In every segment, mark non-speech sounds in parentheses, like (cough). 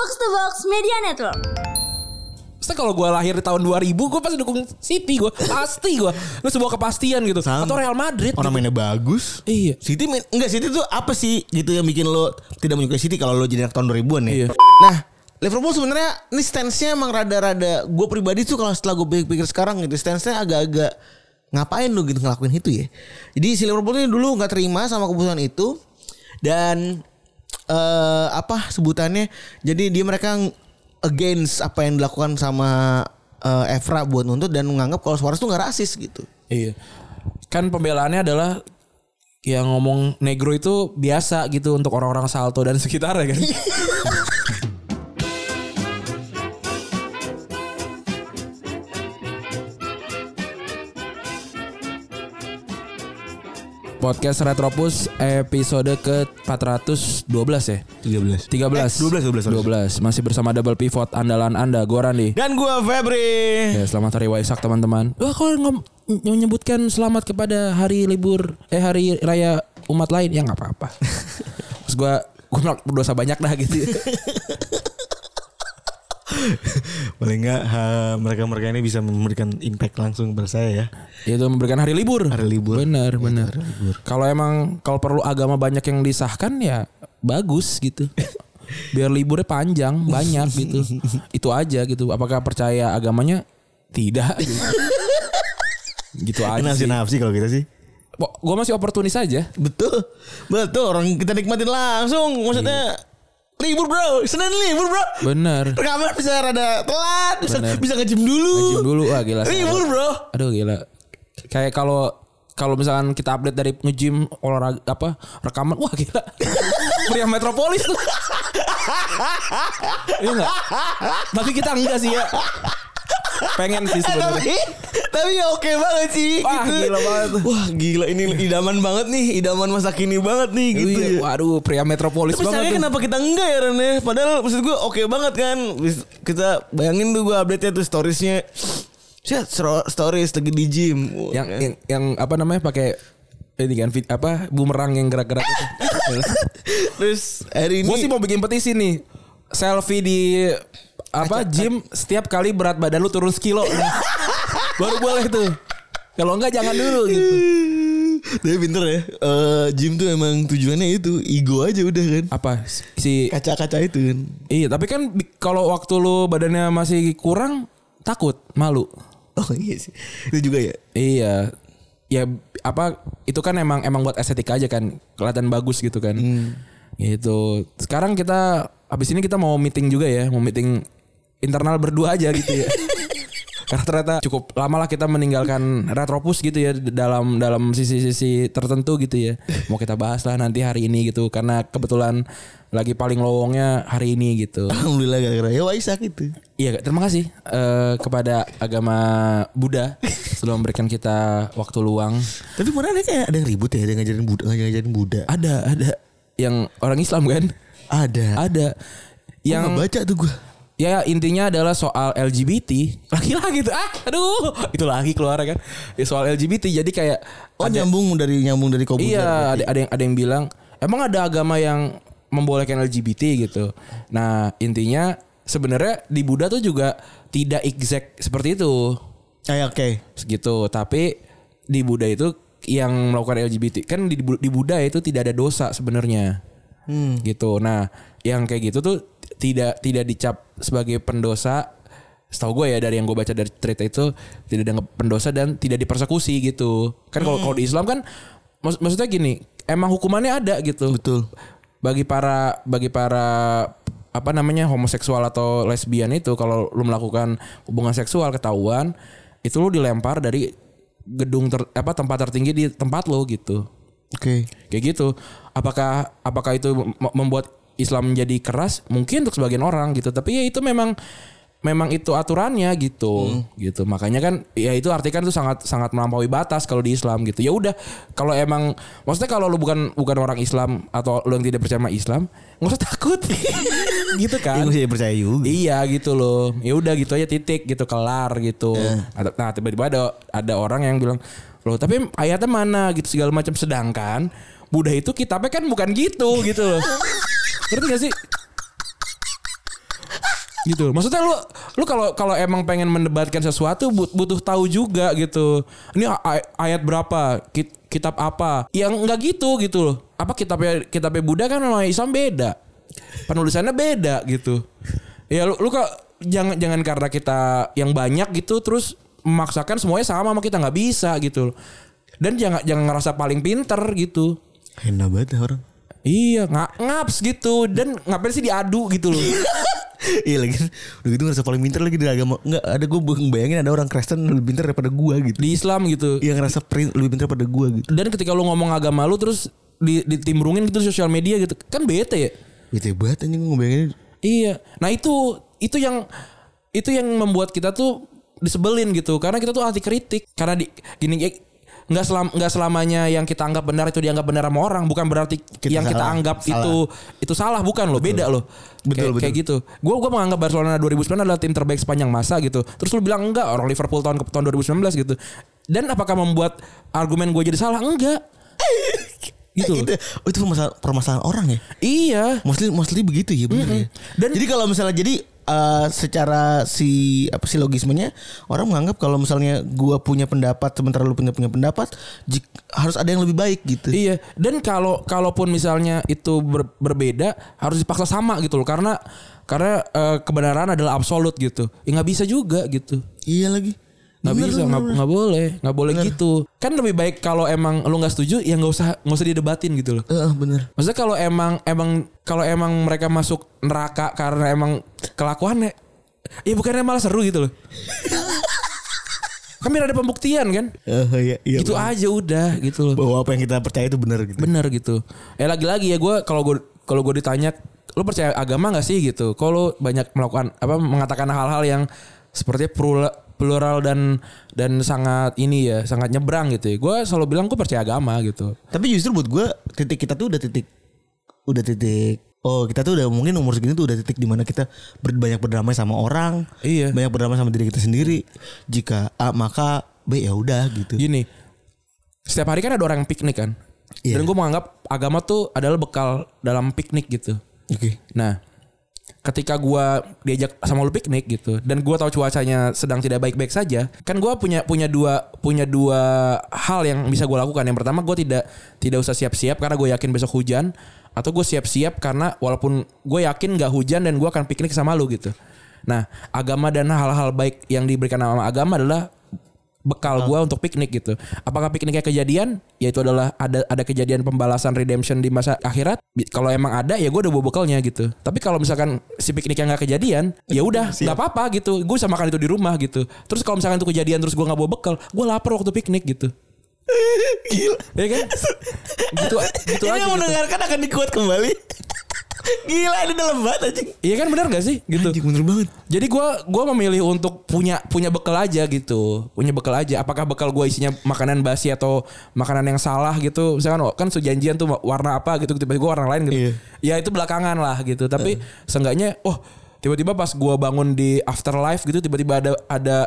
Box to Box Media Network. Maksudnya kalau gue lahir di tahun 2000 gue pasti dukung City gue pasti gue itu sebuah kepastian gitu Sama. atau Real Madrid Orang gitu. mainnya bagus. Iya. City main, enggak City tuh apa sih gitu yang bikin lo tidak menyukai City kalau lo jadi anak tahun 2000-an ya. Iya. Nah, Liverpool sebenarnya ini stance-nya emang rada-rada gue pribadi tuh kalau setelah gue pikir-pikir sekarang gitu stance-nya agak-agak ngapain lo gitu ngelakuin itu ya. Jadi si Liverpool ini dulu nggak terima sama keputusan itu dan eh apa sebutannya jadi dia mereka against apa yang dilakukan sama eh, Evra buat nuntut dan menganggap kalau Suarez tuh nggak rasis gitu. Iya. Kan pembelaannya adalah yang ngomong negro itu biasa gitu untuk orang-orang Salto dan sekitarnya kan. (laughs) Podcast Retropus episode ke-412 ya? 13. 13. Eh, 12, 12, sorry. 12. Masih bersama double pivot andalan Anda, gue Randi. Dan gua Febri. Ya, selamat hari Waisak teman-teman. Wah, kalau menyebutkan selamat kepada hari libur eh hari raya umat lain ya nggak apa-apa. (laughs) Terus gua gua berdosa banyak dah gitu. (laughs) (laughs) Paling enggak mereka-mereka ini bisa memberikan impact langsung kepada saya ya. Itu memberikan hari libur. Hari libur. Bener, bener. Kalau emang kalau perlu agama banyak yang disahkan ya bagus gitu. (laughs) Biar liburnya panjang, banyak gitu. (laughs) Itu aja gitu. Apakah percaya agamanya? Tidak. Gitu, gitu aja Nafsi sih. nafsi kalau kita sih. Gue masih oportunis aja. Betul. Betul orang kita nikmatin langsung. Maksudnya libur bro. Senin libur bro. Bener. Rekaman bisa rada telat. Bisa, Bener. bisa nge-gym dulu. Nge-gym dulu wah gila. Libur bro. Aduh gila. Kayak kalau kalau misalkan kita update dari nge-gym olahraga apa rekaman wah gila. (laughs) Pria Metropolis tuh. (laughs) Iya enggak? Tapi kita enggak sih ya. Pengen sih Eh, tapi sebenarnya. tapi ya oke banget sih Wah, gitu. gila banget. Wah gila ini idaman banget nih Idaman masa kini banget nih gitu Iya, ya. Waduh, pria Metropolis Tapi banget. tuh. kenapa kita enggak ya Ren ya? Padahal maksud gue oke banget kan. Kita bayangin tuh gue update-nya tuh storiesnya. Stories lagi di gym. Yang, kan. yang yang apa namanya pakai ini kan fit apa bumerang yang gerak-gerak itu. (laughs) Terus hari ini Gue sih mau bikin petisi nih. Selfie di apa gym setiap kali berat badan lu turun sekilo. (laughs) Baru boleh tuh. Kalau enggak jangan dulu gitu. Tapi pinter ya. Eh, gym tuh emang tujuannya itu ego aja udah kan. Apa si Kaca-kaca itu kan. Iya, tapi kan kalau waktu lu badannya masih kurang takut, malu. Oh iya sih. Itu juga ya. Iya. Ya apa itu kan emang emang buat estetika aja kan, kelihatan bagus gitu kan. Gitu. Sekarang kita habis ini kita mau meeting juga ya, mau meeting internal berdua aja gitu ya. (laughs) Karena ternyata cukup lama lah kita meninggalkan Retropus gitu ya dalam dalam sisi-sisi tertentu gitu ya. Mau kita bahas lah nanti hari ini gitu karena kebetulan lagi paling lowongnya hari ini gitu. Alhamdulillah gara-gara ya Waisak itu. Iya, terima kasih eh, kepada agama Buddha sudah memberikan kita waktu luang. Tapi mana ada kayak ada yang ribut ya, ada yang ngajarin Buddha, ngajarin Buddha. Ada, ada yang orang Islam kan? Ada. Ada. Yang Yang baca tuh gue. Ya intinya adalah soal LGBT. Lagi-lagi tuh. Ah, aduh, itu lagi keluar kan. Ya, soal LGBT jadi kayak Oh nyambung dari nyambung dari Kobuzer. Iya, ada, ada yang ada yang bilang emang ada agama yang membolehkan LGBT gitu. Nah, intinya sebenarnya di Buddha tuh juga tidak exact seperti itu. Ah, oke. segitu tapi di Buddha itu yang melakukan LGBT kan di, di Buddha itu tidak ada dosa sebenarnya Hmm. gitu. Nah yang kayak gitu tuh tidak tidak dicap sebagai pendosa. Setahu gue ya dari yang gue baca dari cerita itu tidak ada pendosa dan tidak dipersekusi gitu. Kan kalau kalau di Islam kan mak- maksudnya gini emang hukumannya ada gitu. Betul. bagi para bagi para apa namanya homoseksual atau lesbian itu kalau lu melakukan hubungan seksual ketahuan itu lu dilempar dari gedung ter, apa tempat tertinggi di tempat lo gitu Oke. kayak gitu. Apakah apakah itu mem- membuat Islam menjadi keras? Mungkin untuk sebagian orang gitu. Tapi ya itu memang memang itu aturannya gitu. Gitu. Makanya kan ya itu artinya kan itu sangat sangat melampaui batas kalau di Islam gitu. Ya udah kalau emang maksudnya kalau lu bukan bukan orang Islam atau lu yang tidak percaya sama Islam nggak usah takut. (laughs) Gitu Ya, kan sih percaya juga. Iya gitu loh. Ya udah gitu aja titik gitu kelar gitu. Ada- Nah tiba-tiba ada ada orang yang bilang loh tapi ayatnya mana gitu segala macam. Sedangkan Buddha itu kitabnya kan bukan gitu gitu loh. Ngerti gak sih? gitu maksudnya lu lu kalau kalau emang pengen mendebatkan sesuatu but- butuh tahu juga gitu. Ini ay- ayat berapa? Kit- kitab apa? Yang nggak gitu gitu loh. Apa kitabnya kitabnya Buddha kan sama Islam beda. Penulisannya beda gitu. Ya lu lu kok jangan jangan karena kita yang banyak gitu terus memaksakan semuanya sama sama kita nggak bisa gitu. Loh. dan jangan jangan ngerasa paling pinter gitu. Enak banget ya orang. iya nggak ngaps gitu. Dan ngapain sih diadu gitu loh. (laughs) Iya lagi. Udah gitu ngerasa paling pinter lagi di agama. Enggak ada gue bayangin ada orang Kristen lebih pinter daripada gue gitu. Di Islam gitu. Yang ngerasa lebih pinter daripada gue gitu. Dan ketika lu ngomong agama lu terus di, ditimbrungin gitu di sosial media gitu. Kan bete ya? Gitu banget anjing gue bayangin iya. Nah itu itu yang itu yang membuat kita tuh disebelin gitu. Karena kita tuh anti kritik. Karena di gini ya, nggak selam nggak selamanya yang kita anggap benar itu dianggap benar sama orang. Bukan berarti Kita yang kita salah. anggap Salah. itu itu salah. Bukan loh beda loh. Betul, kayak, kayak betul. gitu. Gue gue menganggap Barcelona 2009 adalah tim terbaik sepanjang masa gitu. Terus lu bilang enggak orang Liverpool tahun tahun 2019 gitu. Dan apakah membuat argumen gue jadi salah? Enggak. (laughs) Gitu loh. itu, oh, itu permasalahan, permasalahan orang ya? Iya. Mostly mostly begitu ya bener ya. Dan- jadi kalau misalnya jadi eh, secara si apa sih logismenya orang menganggap kalau misalnya gua punya pendapat sementara lu punya punya pendapat jik- harus ada yang lebih baik gitu. Iya, dan kalau kalaupun misalnya itu ber- berbeda harus dipaksa sama gitu loh karena karena eh, kebenaran adalah absolut gitu. Ya nggak bisa juga gitu. Iya lagi. Nggak Bener, bisa, bener, nggak bener. nggak boleh, nggak boleh gitu. Kan lebih baik kalau emang lu nggak setuju ya nggak usah nggak usah didebatin gitu loh. Eh, bener. Maksudnya kalau emang emang kalau emang mereka masuk neraka karena emang kelakuannya ya bukannya malah seru gitu loh. kan biar ada pembuktian kan. Eh, iya, iya, bener. aja udah gitu loh. Bahwa apa yang kita percaya itu benar gitu. bener gitu ya lagi-lagi ya gue kalau gue kalau gue ditanya lu percaya agama nggak sih gitu kalau banyak melakukan apa mengatakan hal-hal yang sepertinya plural, plural dan dan sangat ini ya sangat nyebrang gitu ya gue selalu bilang gue percaya agama gitu Tapi justru buat gua titik kita tuh udah titik udah titik Oh kita tuh udah mungkin umur segini tuh udah titik di mana kita ber- banyak berdamai sama orang, Iya. banyak berdamai sama diri kita sendiri. Jika A maka B ya udah gitu. gini setiap hari kan ada orang yang piknik kan Iya. dan gue menganggap agama tuh adalah bekal dalam piknik gitu Oke. Nah, ketika gua diajak sama lu piknik gitu dan gua tahu cuacanya sedang tidak baik-baik saja, kan gua punya punya dua punya dua hal yang bisa gua lakukan. Yang pertama gua tidak tidak usah siap-siap karena gue yakin besok hujan atau gue siap-siap karena walaupun gue yakin nggak hujan dan gua akan piknik sama lu gitu. Nah, agama dan hal-hal baik yang diberikan sama agama adalah bekal gua untuk piknik gitu. Apakah pikniknya kejadian? Ya itu adalah ada ada kejadian pembalasan redemption di masa akhirat. Kalau emang ada ya gue udah bawa bekalnya gitu. Tapi kalau misalkan si pikniknya nggak kejadian, ya udah (laughs) nggak apa-apa gitu. Gue bisa makan itu di rumah gitu. Terus kalau misalkan itu kejadian terus gue nggak bawa bekal, gue lapar waktu piknik gitu. Gila. Ya kan? (laughs) gitu gitu Ini aja. yang Gitu. mendengarkan akan dikuat kembali. Gila ini dalam banget anjing. Iya kan benar gak sih gitu. Anjing bener banget. Jadi gua gua memilih untuk punya punya bekal aja gitu. Punya bekal aja. Apakah bekal gua isinya makanan basi atau makanan yang salah gitu. Misalkan oh, kan sejanjian tuh warna apa gitu tiba-tiba gua warna lain gitu. Iya. Ya itu belakangan lah gitu. Tapi seenggaknya oh tiba-tiba pas gua bangun di afterlife gitu tiba-tiba ada ada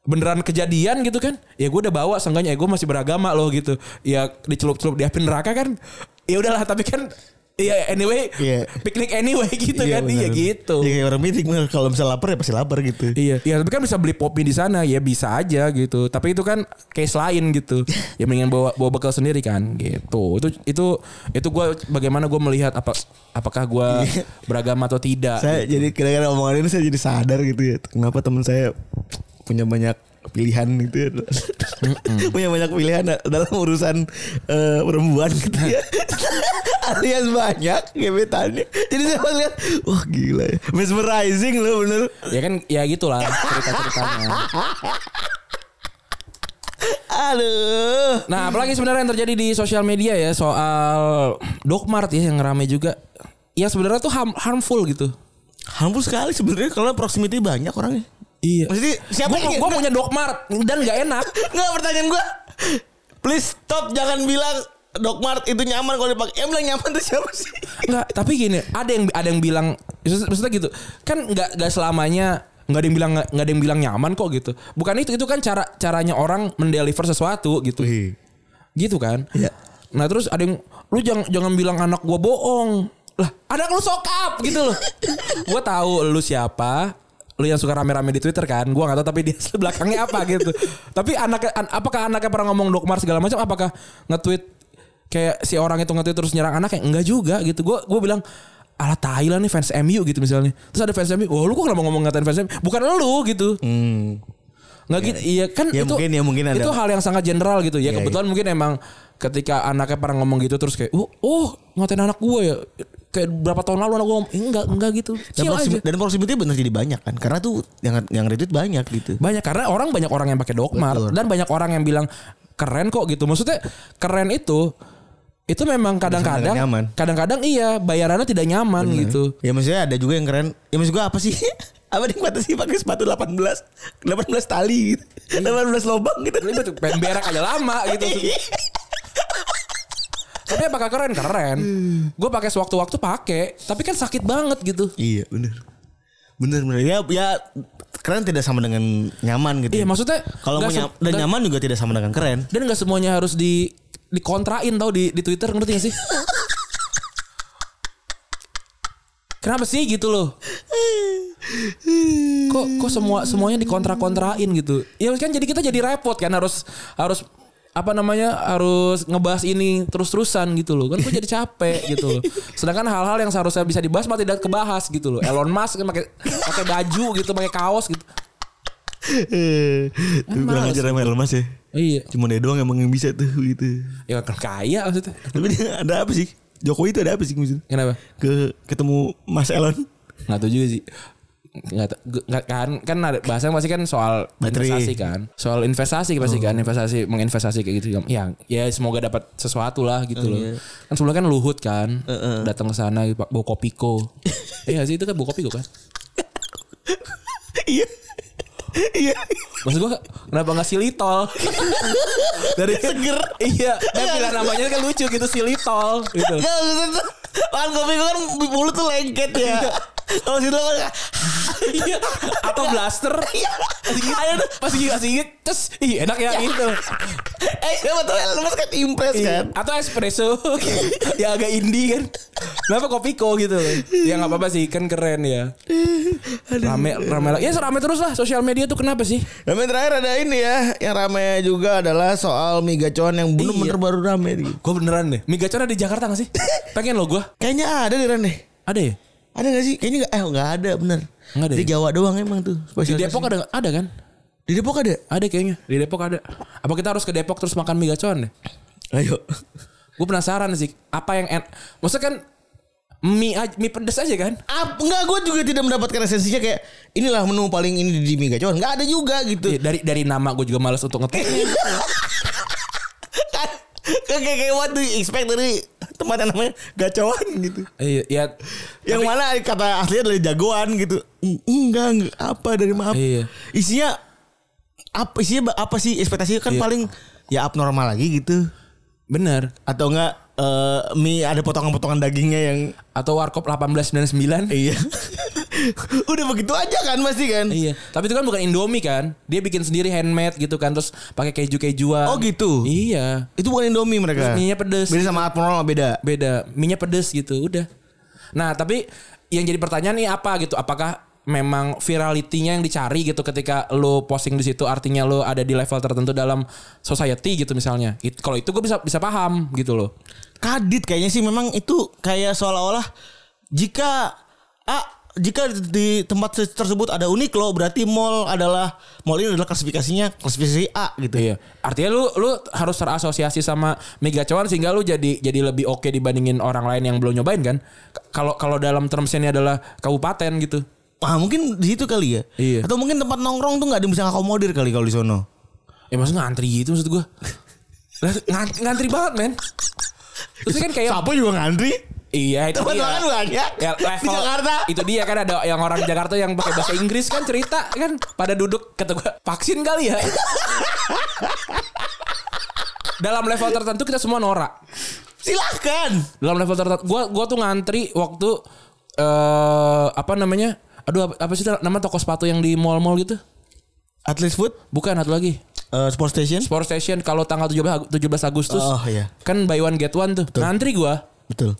beneran kejadian gitu kan ya gue udah bawa seenggaknya ya gue masih beragama loh gitu ya dicelup-celup di api neraka kan ya udahlah tapi kan ya anyway Iya. piknik anyway gitu kan iya gitu Iya kayak orang meeting kalau misalnya lapar ya pasti lapar gitu. Iya, iya tapi kan bisa beli popi di sana ya bisa aja gitu. Tapi itu kan case lain gitu. (laughs) ya mendingan bawa bawa bekal sendiri kan gitu. Itu itu itu gue bagaimana gue melihat apa apakah gue beragama atau tidak. Saya jadi kira-kira omongan ini saya jadi sadar gitu ya. Kenapa teman saya punya banyak pilihan gitu ya. punya banyak pilihan dalam urusan eh, perempuan gitu ya. (laughs) Alias banyak gebetannya. Jadi saya lihat, wah gila ya. Mesmerizing loh bener. Ya kan ya gitulah cerita-ceritanya. Aduh. Nah, apalagi sebenarnya yang terjadi di sosial media ya soal Dokmart ya yang rame juga. Ya sebenarnya tuh harm- harmful gitu. Harmful sekali sebenarnya kalau proximity banyak orangnya. Iya. Maksudnya siapa Gue yang gue punya Dokmart dan nggak enak. (laughs) Enggak pertanyaan gua. Please stop jangan bilang Dokmart itu nyaman kalau dipakai. Yang bilang nyaman itu siapa sih? Enggak, tapi gini, ada yang ada yang bilang maksud- maksudnya gitu. Kan enggak enggak selamanya nggak ada yang bilang nggak ada yang bilang nyaman kok gitu. Bukan itu itu kan cara caranya orang mendeliver sesuatu gitu. Gitu kan? Iya. Nah, terus ada yang lu jangan jangan bilang anak gua bohong. Lah, anak lu sokap gitu loh. (laughs) gue tahu lu siapa, lu yang suka rame-rame di Twitter kan, gue gak tahu tapi dia (laughs) belakangnya apa gitu. tapi anak an, apakah anaknya pernah ngomong dokmar segala macam? Apakah nge-tweet kayak si orang itu nge-tweet terus nyerang anaknya? Enggak juga gitu. Gue gue bilang ala Thailand nih fans MU gitu misalnya. Terus ada fans MU, wah lu kok kenapa ngomong ngatain fans MU? Bukan lu gitu. Hmm. Nggak gitu. Iya kan Ya itu mungkin, ya mungkin ada. itu hal yang sangat general gitu. Ya Iya, kebetulan mungkin emang ketika anaknya pernah ngomong gitu terus kayak, "Oh, oh ngatain anak gue ya." Kayak berapa tahun lalu anak gue ngomong, "Eh, enggak, enggak gitu." Dan, aja. proximity, dan proximity bener jadi banyak kan. Karena tuh yang yang retweet banyak gitu. Banyak karena orang banyak orang yang pakai Betul. dan banyak orang yang bilang keren kok gitu. Maksudnya keren itu itu memang kadang-kadang kadang-kadang iya bayarannya tidak nyaman gitu. Ya maksudnya ada juga yang keren. Ya maksud gue apa sih? (laughs) apa nih sih pakai sepatu 18 18 tali gitu. 18 lubang gitu. Berak aja lama gitu. (laughs) Tapi apakah keren? Keren. Gue pakai sewaktu-waktu pakai, tapi kan sakit banget gitu. Iya bener Bener bener ya ya keren tidak sama dengan nyaman gitu. Iya maksudnya Kalau mau nyam- dan nyaman juga tidak sama dengan keren. dan nggak semuanya harus di dikontrain tau di di Twitter ngerti gak sih? Kenapa sih gitu loh? Kok kok semua semuanya dikontra-kontrain gitu? Ya kan jadi kita jadi repot kan harus harus apa namanya harus ngebahas ini terus-terusan gitu loh kan gue jadi capek gitu loh sedangkan hal-hal yang seharusnya bisa dibahas malah tidak kebahas gitu loh Elon Musk kan pakai pakai baju gitu pakai kaos gitu Tuh kurang males. ajar sama Elon Musk ya. iya Cuma dia doang emang yang bisa tuh gitu. ya kan kaya maksudnya Tapi dia ada apa sih? Jokowi itu ada apa sih maksudnya? kenapa Ke ketemu Mas Elon. nggak tahu juga sih nggak kan kan ada bahasanya pasti kan soal Baterai. investasi kan. Soal investasi pasti kan investasi menginvestasi kayak gitu. Ya ya semoga dapat sesuatu lah gitu loh. Kan sebelumnya kan Luhut kan datang ke sana bawa kopiko (laughs) iya sih itu kan bawa kopiko kan? Iya. Iya. maksud gua kenapa nggak silitol? (laughs) Dari seger. Iya kan pilihan namanya kan lucu gitu silitol gitu. Gak Kan kopi kan mulut tuh lengket ya. Kalau situ kan Iya. atau blaster tuh. pas gigi kasih gigi terus ih enak ya gitu Eh siapa tuh Elon Musk kan impress kan. Atau espresso yang agak indie kan. Kenapa kopiko gitu. Ya nggak apa-apa sih kan keren ya. Rame rame lagi. Ya rame terus lah sosial media tuh kenapa sih? Yang terakhir ada ini ya Yang rame juga adalah soal mie gacoan yang bener-bener Iya. baru rame. Gue beneran deh. Mie gacor ada di Jakarta gak sih? (laughs) Pengen lo gue. Kayaknya ada deh Ran deh. Ada ya? Ada gak sih? Kayaknya gak, eh gak ada bener. Nggak ada Di ya? Jawa doang emang tuh. Di. Depok ada ada kan? Di Depok ada? Ada kayaknya. Di Depok ada. Apa kita harus ke Depok terus makan mie gacor deh? Ayo. Gue penasaran sih. Apa yang en Maksudnya kan mie aj- mie pedes aja kan? Ap, enggak gue juga tidak mendapatkan esensinya kayak inilah menu paling ini di mie gacoan. Enggak ada juga gitu. Iya, dari dari nama gue juga males untuk ngetik. (laughs) kayak kayak what do you expect dari tempat yang namanya gacoan gitu. Iya, ya. Yang mana kata aslinya dari jagoan gitu. "Mm, Enggak, enggak apa dari maaf. Iya. Isinya apa isinya apa sih ekspektasinya kan Iya. paling ya abnormal lagi gitu. Bener. Atau enggak eh, mie ada potongan-potongan dagingnya yang Atau warkop 1899. iya. (laughs) Udah begitu aja kan pasti kan. Iya, tapi itu kan bukan Indomie kan? Dia bikin sendiri handmade gitu kan, terus pakai keju-kejuan. Oh gitu. Iya. Itu bukan Indomie mereka. Terus mie-nya pedes. Beda sama abnormal beda. Beda, minyak pedes gitu, udah. Nah, tapi yang jadi pertanyaan nih apa gitu? Apakah memang virality-nya yang dicari gitu ketika lo posting di situ artinya lo ada di level tertentu dalam society gitu misalnya. It- Kalau itu gue bisa bisa paham gitu loh. Kadit kayaknya sih memang itu kayak seolah-olah jika ah jika di tempat tersebut ada Uniqlo berarti mall adalah mall ini adalah klasifikasinya klasifikasi A gitu. Iya. Artinya lu lu harus terasosiasi sama Mega Cuan sehingga lu jadi jadi lebih oke dibandingin orang lain yang belum nyobain kan? Kalau kalau dalam termsnya ini adalah kabupaten gitu. Ah mungkin di situ kali ya. Iya. Atau mungkin tempat nongkrong tuh nggak bisa ngakomodir kali kalau di sono. Ya maksudnya ngantri gitu maksud gua. Lah, ngan- ngantri banget men. Terus kan kayak Siapa juga ngantri? Iya itu Tempat dia. makan banyak. Ya, di level Jakarta. Itu dia kan ada yang orang Jakarta yang pakai bahasa Inggris kan cerita kan pada duduk kata gua vaksin kali ya. Dalam level tertentu kita semua norak. Silahkan. Dalam level tertentu gua gua tuh ngantri waktu eh apa namanya? Aduh apa, apa sih nama toko sepatu yang di mall-mall gitu? Atlas Food, Bukan satu lagi. eh, Sport Station. Sport Station kalau tanggal 17 Ag- 17 Agustus Oh, iya. kan buy one get one tuh. Ngantri gua. Betul.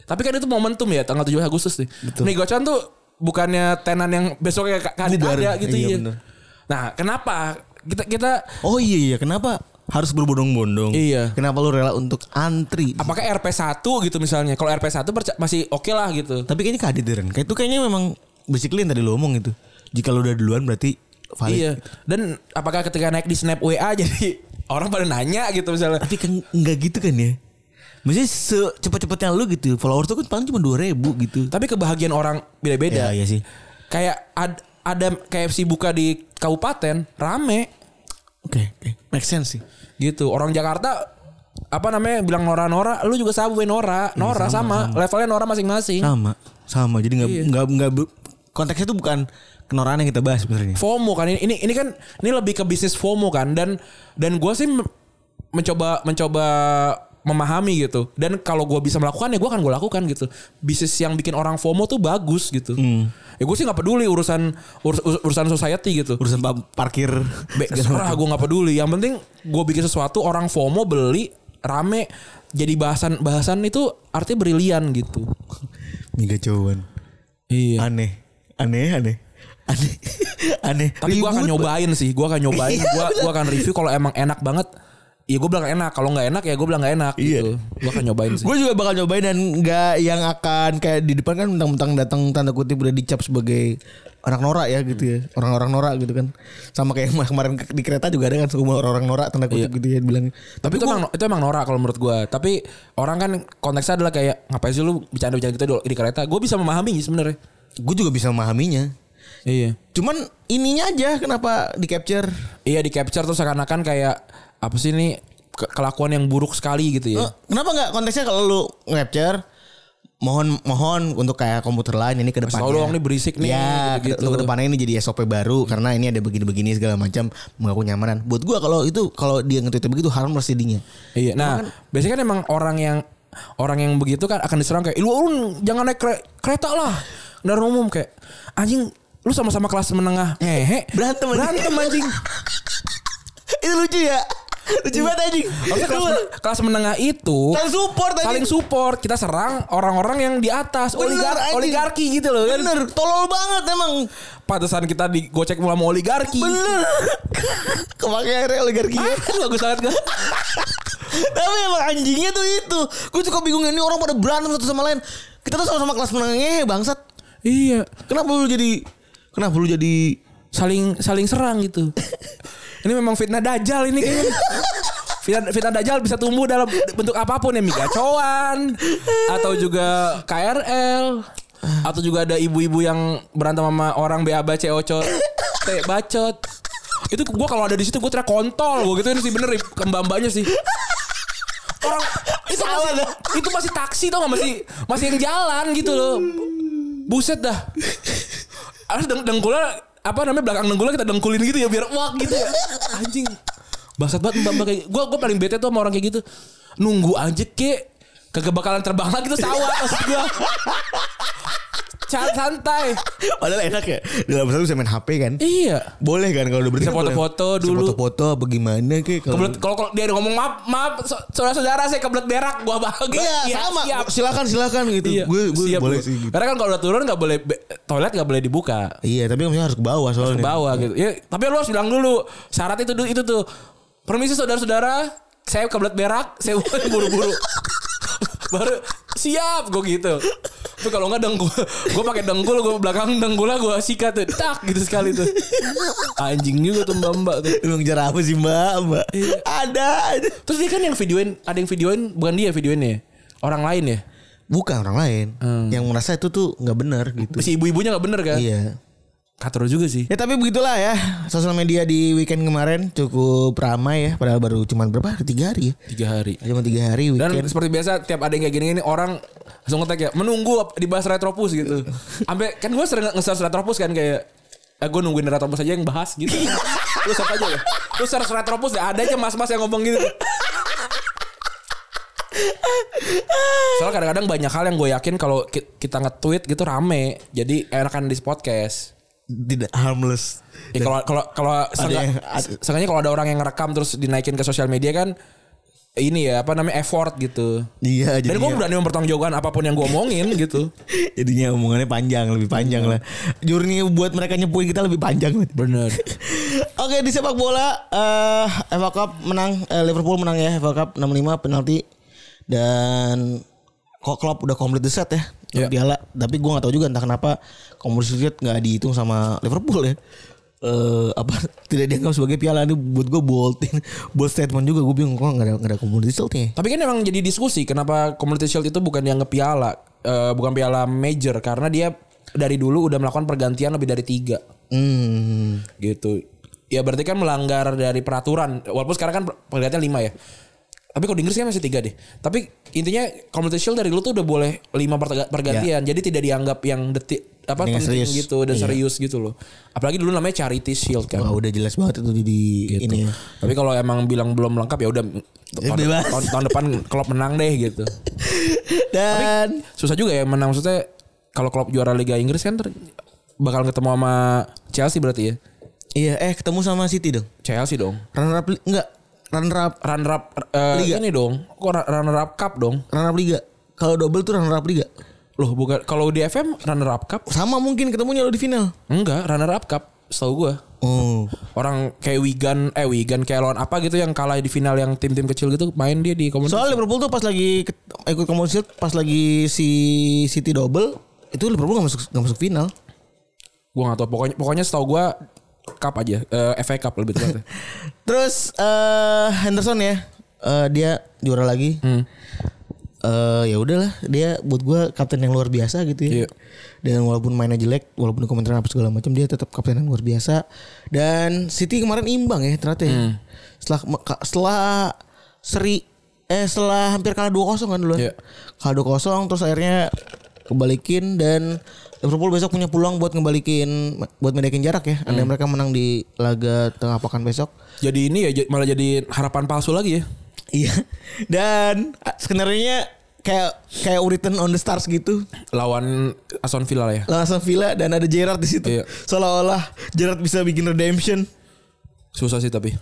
Tapi kan itu momentum ya tanggal 7 Agustus nih. Nih Gocon tuh bukannya tenan yang besoknya ka- kadit ada gitu Iya, ya. bener. Nah, kenapa kita kita Oh iya iya kenapa harus berbondong-bondong? Iya. Kenapa lu rela untuk antri? apakah RP1 gitu misalnya. Kalau RP1 perca- masih oke lah gitu. Tapi kayaknya Ren. Kayak itu kayaknya memang basically yang tadi lu omong itu. Jika lu udah duluan berarti valid. Iya. Dan apakah ketika naik di Snap WA (laughs) jadi orang pada nanya gitu misalnya. Tapi kan enggak gitu kan ya. Maksudnya secepat-cepatnya lu gitu. Followers tuh kan paling cuma 2000 gitu. Tapi kebahagiaan orang beda-beda. Iya, iya sih. Kayak ad- ada KFC buka di kabupaten rame Oke, oke. Make sense sih. gitu. Orang Jakarta apa namanya bilang Nora-Nora, lu juga Subway Nora. Nora sama, levelnya Nora masing-masing. Sama, sama. Jadi enggak Iya. enggak enggak bu- konteksnya tuh bukan kenoraan yang kita bahas sebenarnya. FOMO kan ini ini ini kan ini lebih ke bisnis FOMO kan dan dan gue sih mencoba mencoba memahami gitu. Dan kalau gue bisa melakukan ya gue akan gue lakukan gitu. Bisnis yang bikin orang FOMO tuh bagus gitu. Ya gue sih nggak peduli urusan urus- urus- urusan society gitu. Urusan pa- parkir (laughs) Be, terserah gue nggak peduli. Yang penting gue bikin sesuatu orang FOMO beli rame jadi bahasan bahasan itu artinya brilian gitu. Mega cuan. iya. Aneh. Aneh, aneh. Aneh. (laughs) aneh. Tapi gue akan nyobain sih. Gue akan nyobain. Iya, Gue gua akan review kalau emang enak banget. Iya gue bilang enak. Kalau nggak enak ya gue bilang nggak enak. Iya. Gitu. Gue akan nyobain sih. Gue juga bakal nyobain dan nggak yang akan kayak di depan kan mentang-mentang datang tanda kutip udah dicap sebagai anak norak ya gitu ya orang-orang norak gitu kan sama kayak yang (laughs) kemarin ke- di kereta juga ada kan semua orang-orang norak tanda kutip gitu ya bilang Tapi itu emang itu emang norak kalau menurut gue. Tapi orang kan konteksnya adalah kayak ngapain sih lu bercanda-bercanda gitu di kereta. Gue bisa memahami sebenarnya. Gue juga bisa memahaminya Iya. cuman ininya aja kenapa di capture Iya di capture tuh seakan-akan kayak apa sih ini ke- kelakuan yang buruk sekali gitu ya. Eh, kenapa nggak konteksnya kalau lu capture mohon mohon untuk kayak komputer lain ini ke depannya. tau dong nih berisik nih, Ya, gitu-gitu. ke depannya ini jadi SOP baru karena ini ada begini-begini segala macam mengaku nyamanan. Buat gua kalau itu kalau dia nge begitu haram jadinya. Iya. Nah, biasanya kan emang orang yang orang yang begitu kan akan diserang kayak lu, lu jangan naik kere- kereta lah. Kendaraan umum kayak anjing lu sama-sama kelas menengah. Hehe. Berantem, anjing. Berantem anjing. (laughs) itu lucu ya. Lucu banget anjing. Harusnya kelas, men- kelas menengah itu Saling support anjing. saling support. Kita serang orang-orang yang di atas, Bener, oligar anjing. oligarki gitu loh kan. Bener, tolol banget emang. Pantesan kita digocek mula sama oligarki. Bener. (laughs) Kemakai akhirnya oligarkinya. Ah, (laughs) bagus banget gak? Tapi emang anjingnya tuh itu. Gue suka bingung ini orang pada berantem satu sama lain. Kita tuh sama-sama kelas menengahnya bangsat. Iya. Kenapa lu jadi Kenapa lu jadi saling saling serang gitu. (laughs) ini memang fitnah dajjal ini kayaknya. (laughs) Fitnah, fitnah dajjal bisa tumbuh dalam bentuk apa pun ya migacoan atau juga KRL atau juga ada ibu-ibu yang berantem sama orang BAB COCO T bacot. Itu gua kalau ada di situ gua teriak kontol gua gitu sih bener ke mbak-mbaknya sih. Orang itu masih, itu masih taksi tau gak masih masih yang jalan gitu loh. Buset dah. (laughs) Harus deng dengkulnya apa namanya belakang dengkulnya kita dengkulin gitu ya biar wak gitu ya. Anjing. Bangsat banget mbak-mbak kayak gue gue paling bete tuh sama orang kayak gitu. Nunggu aja kek kagak bakalan terbang lagi tuh sawah maksud gue. Jangan santai. (laughs) Padahal enak ya Dalam satu bisa main HP kan Iya. Boleh kan kalau udah berarti Bisa foto-foto Bisa dulu. foto-foto apa gimana kek kalau kalau kalau dia ngomong maaf maaf saudara-saudara saya kebelet berak gua bahagia. Iya sama Siap. Silakan silakan gitu Iya, Gue gue siap boleh sih gitu. Karena kan kalau udah turun nggak boleh toilet nggak boleh dibuka. Iya tapi maksudnya harus ke bawah soalnya ke bawah gitu. Ya, tapi lu harus bilang dulu syarat itu itu tuh. Permisi saudara-saudara, saya kebelet berak, saya (laughs) buru-buru. Baru siap gue gitu. Tapi kalau enggak dengkul, gue pakai dengkul, gue belakang dengkulnya gue sikat tuh, tak gitu sekali tuh. Anjing juga tuh mbak-mbak tuh. Lu ngejar apa sih mbak mbak Iya. Ada ada Terus dia kan yang videoin, ada yang videoin, bukan dia videoinnya, orang lain ya. Bukan orang lain Yang merasa itu tuh nggak benar gitu Si ibu-ibunya nggak bener kan? Iya Katro juga sih. Ya tapi begitulah ya Sosial media di weekend kemarin Cukup ramai ya Padahal baru cuma berapa Tiga hari ya Tiga hari. Cuma tiga hari Dan weekend seperti biasa tiap ada yang kayak gini-gini orang langsung ngetek ya menunggu dibahas retropus gitu. (laughs) Sampai kan gue sering nge-search retropus kan kayak eh, gue nungguin retropus aja yang bahas gitu. (laughs) Lu search aja ya. Lu search retropus ya ada aja mas-mas yang ngomong gitu. (laughs) Soalnya kadang-kadang banyak hal yang gue yakin kalau ki- kita nge-tweet gitu rame. Jadi enakan di podcast. Tidak harmless Ya kalau kalau kalau seenggaknya kalau ada orang yang ngerekam terus dinaikin ke sosial media kan ini ya apa namanya effort gitu. Iya, Dan gue berani mempertanggungjawabkan apa pun yang gue omongin (laughs) gitu. jadinya omongannya panjang, lebih panjang lah. Journey buat mereka nyepuin kita lebih panjang. Bener. (laughs) Oke di sepak bola eh FA Cup menang eh, Liverpool menang ya FA Cup 65 penalti dan kok Klopp udah komplit the set ya Iya. piala. Tapi gue nggak tahu juga entah kenapa Community Shield nggak dihitung sama Liverpool ya. Eh apa (laughs) tidak dianggap sebagai piala. Ini buat gue bold (laughs) bold statement juga. Gue bingung kok nggak ada nggak ada Community Shield nih? Tapi kan emang jadi diskusi kenapa Community Shield itu bukan dianggap piala, eh, bukan piala major. Karena dia dari dulu udah melakukan pergantian lebih dari tiga. Hmm. Gitu. Ya berarti kan melanggar dari peraturan. Walaupun sekarang kan pergantian lima ya. Tapi kalau di Inggris kan masih tiga deh. Tapi intinya Community Shield dari dulu tuh udah boleh lima perga- pergantian. Jadi tidak dianggap yang detik apa Dengan penting serius. gitu dan Iya. serius gitu loh. Apalagi dulu namanya Charity Shield kan. wah udah jelas banget itu di, di ini ya. Tapi kalau emang bilang belum lengkap ya udah tahun, bebas. tahun, tahun depan klub menang deh gitu. (laughs) dan Susah juga ya menang maksudnya kalau klub juara Liga Inggris kan ter- bakal ketemu sama Chelsea berarti ya. iya eh ketemu sama City dong Chelsea dong. runner up enggak runner up Runner up eh, Liga. ini dong. Kok runner up cup dong? runner up liga kalau double tuh runner up liga Loh bukan kalau di FM runner up cup? sama mungkin ketemunya lo di final Enggak, runner up cup. Setahu gua. oh Orang kayak Wigan eh Wigan kayak lawan apa gitu yang kalah di final yang tim-tim kecil gitu main dia di komunitas. Soal Liverpool tuh pas lagi ikut Shield pas lagi si City double itu Liverpool gak masuk gak masuk final. Gua gak tahu pokoknya pokoknya setahu gua cup aja. Eh, FA Cup lebih tepatnya. (laughs) Terus eh Henderson ya eh, dia juara lagi. Hmm. Eh ya udahlah dia buat gua kapten yang luar biasa gitu ya. Iya. Dan walaupun mainnya jelek, walaupun komentar apa segala macam dia tetap kapten yang luar biasa. Dan City kemarin imbang ya ternyata ya. Hmm. Setelah setelah seri eh setelah hampir kalah 2-0 kan dulu. Iya. Kalah 2-0 terus akhirnya kebalikin dan Liverpool besok punya peluang buat ngebalikin buat mendekin jarak ya. Andai Hmm. mereka menang di laga tengah pekan besok. Jadi ini ya malah jadi harapan palsu lagi ya. Iya. Dan skenario kayak kayak Written on the Stars gitu. Lawan Aston Villa ya. Langsung Villa dan ada Gerrard di situ. Iya. Seolah-olah Gerrard bisa bikin redemption. Susah sih tapi.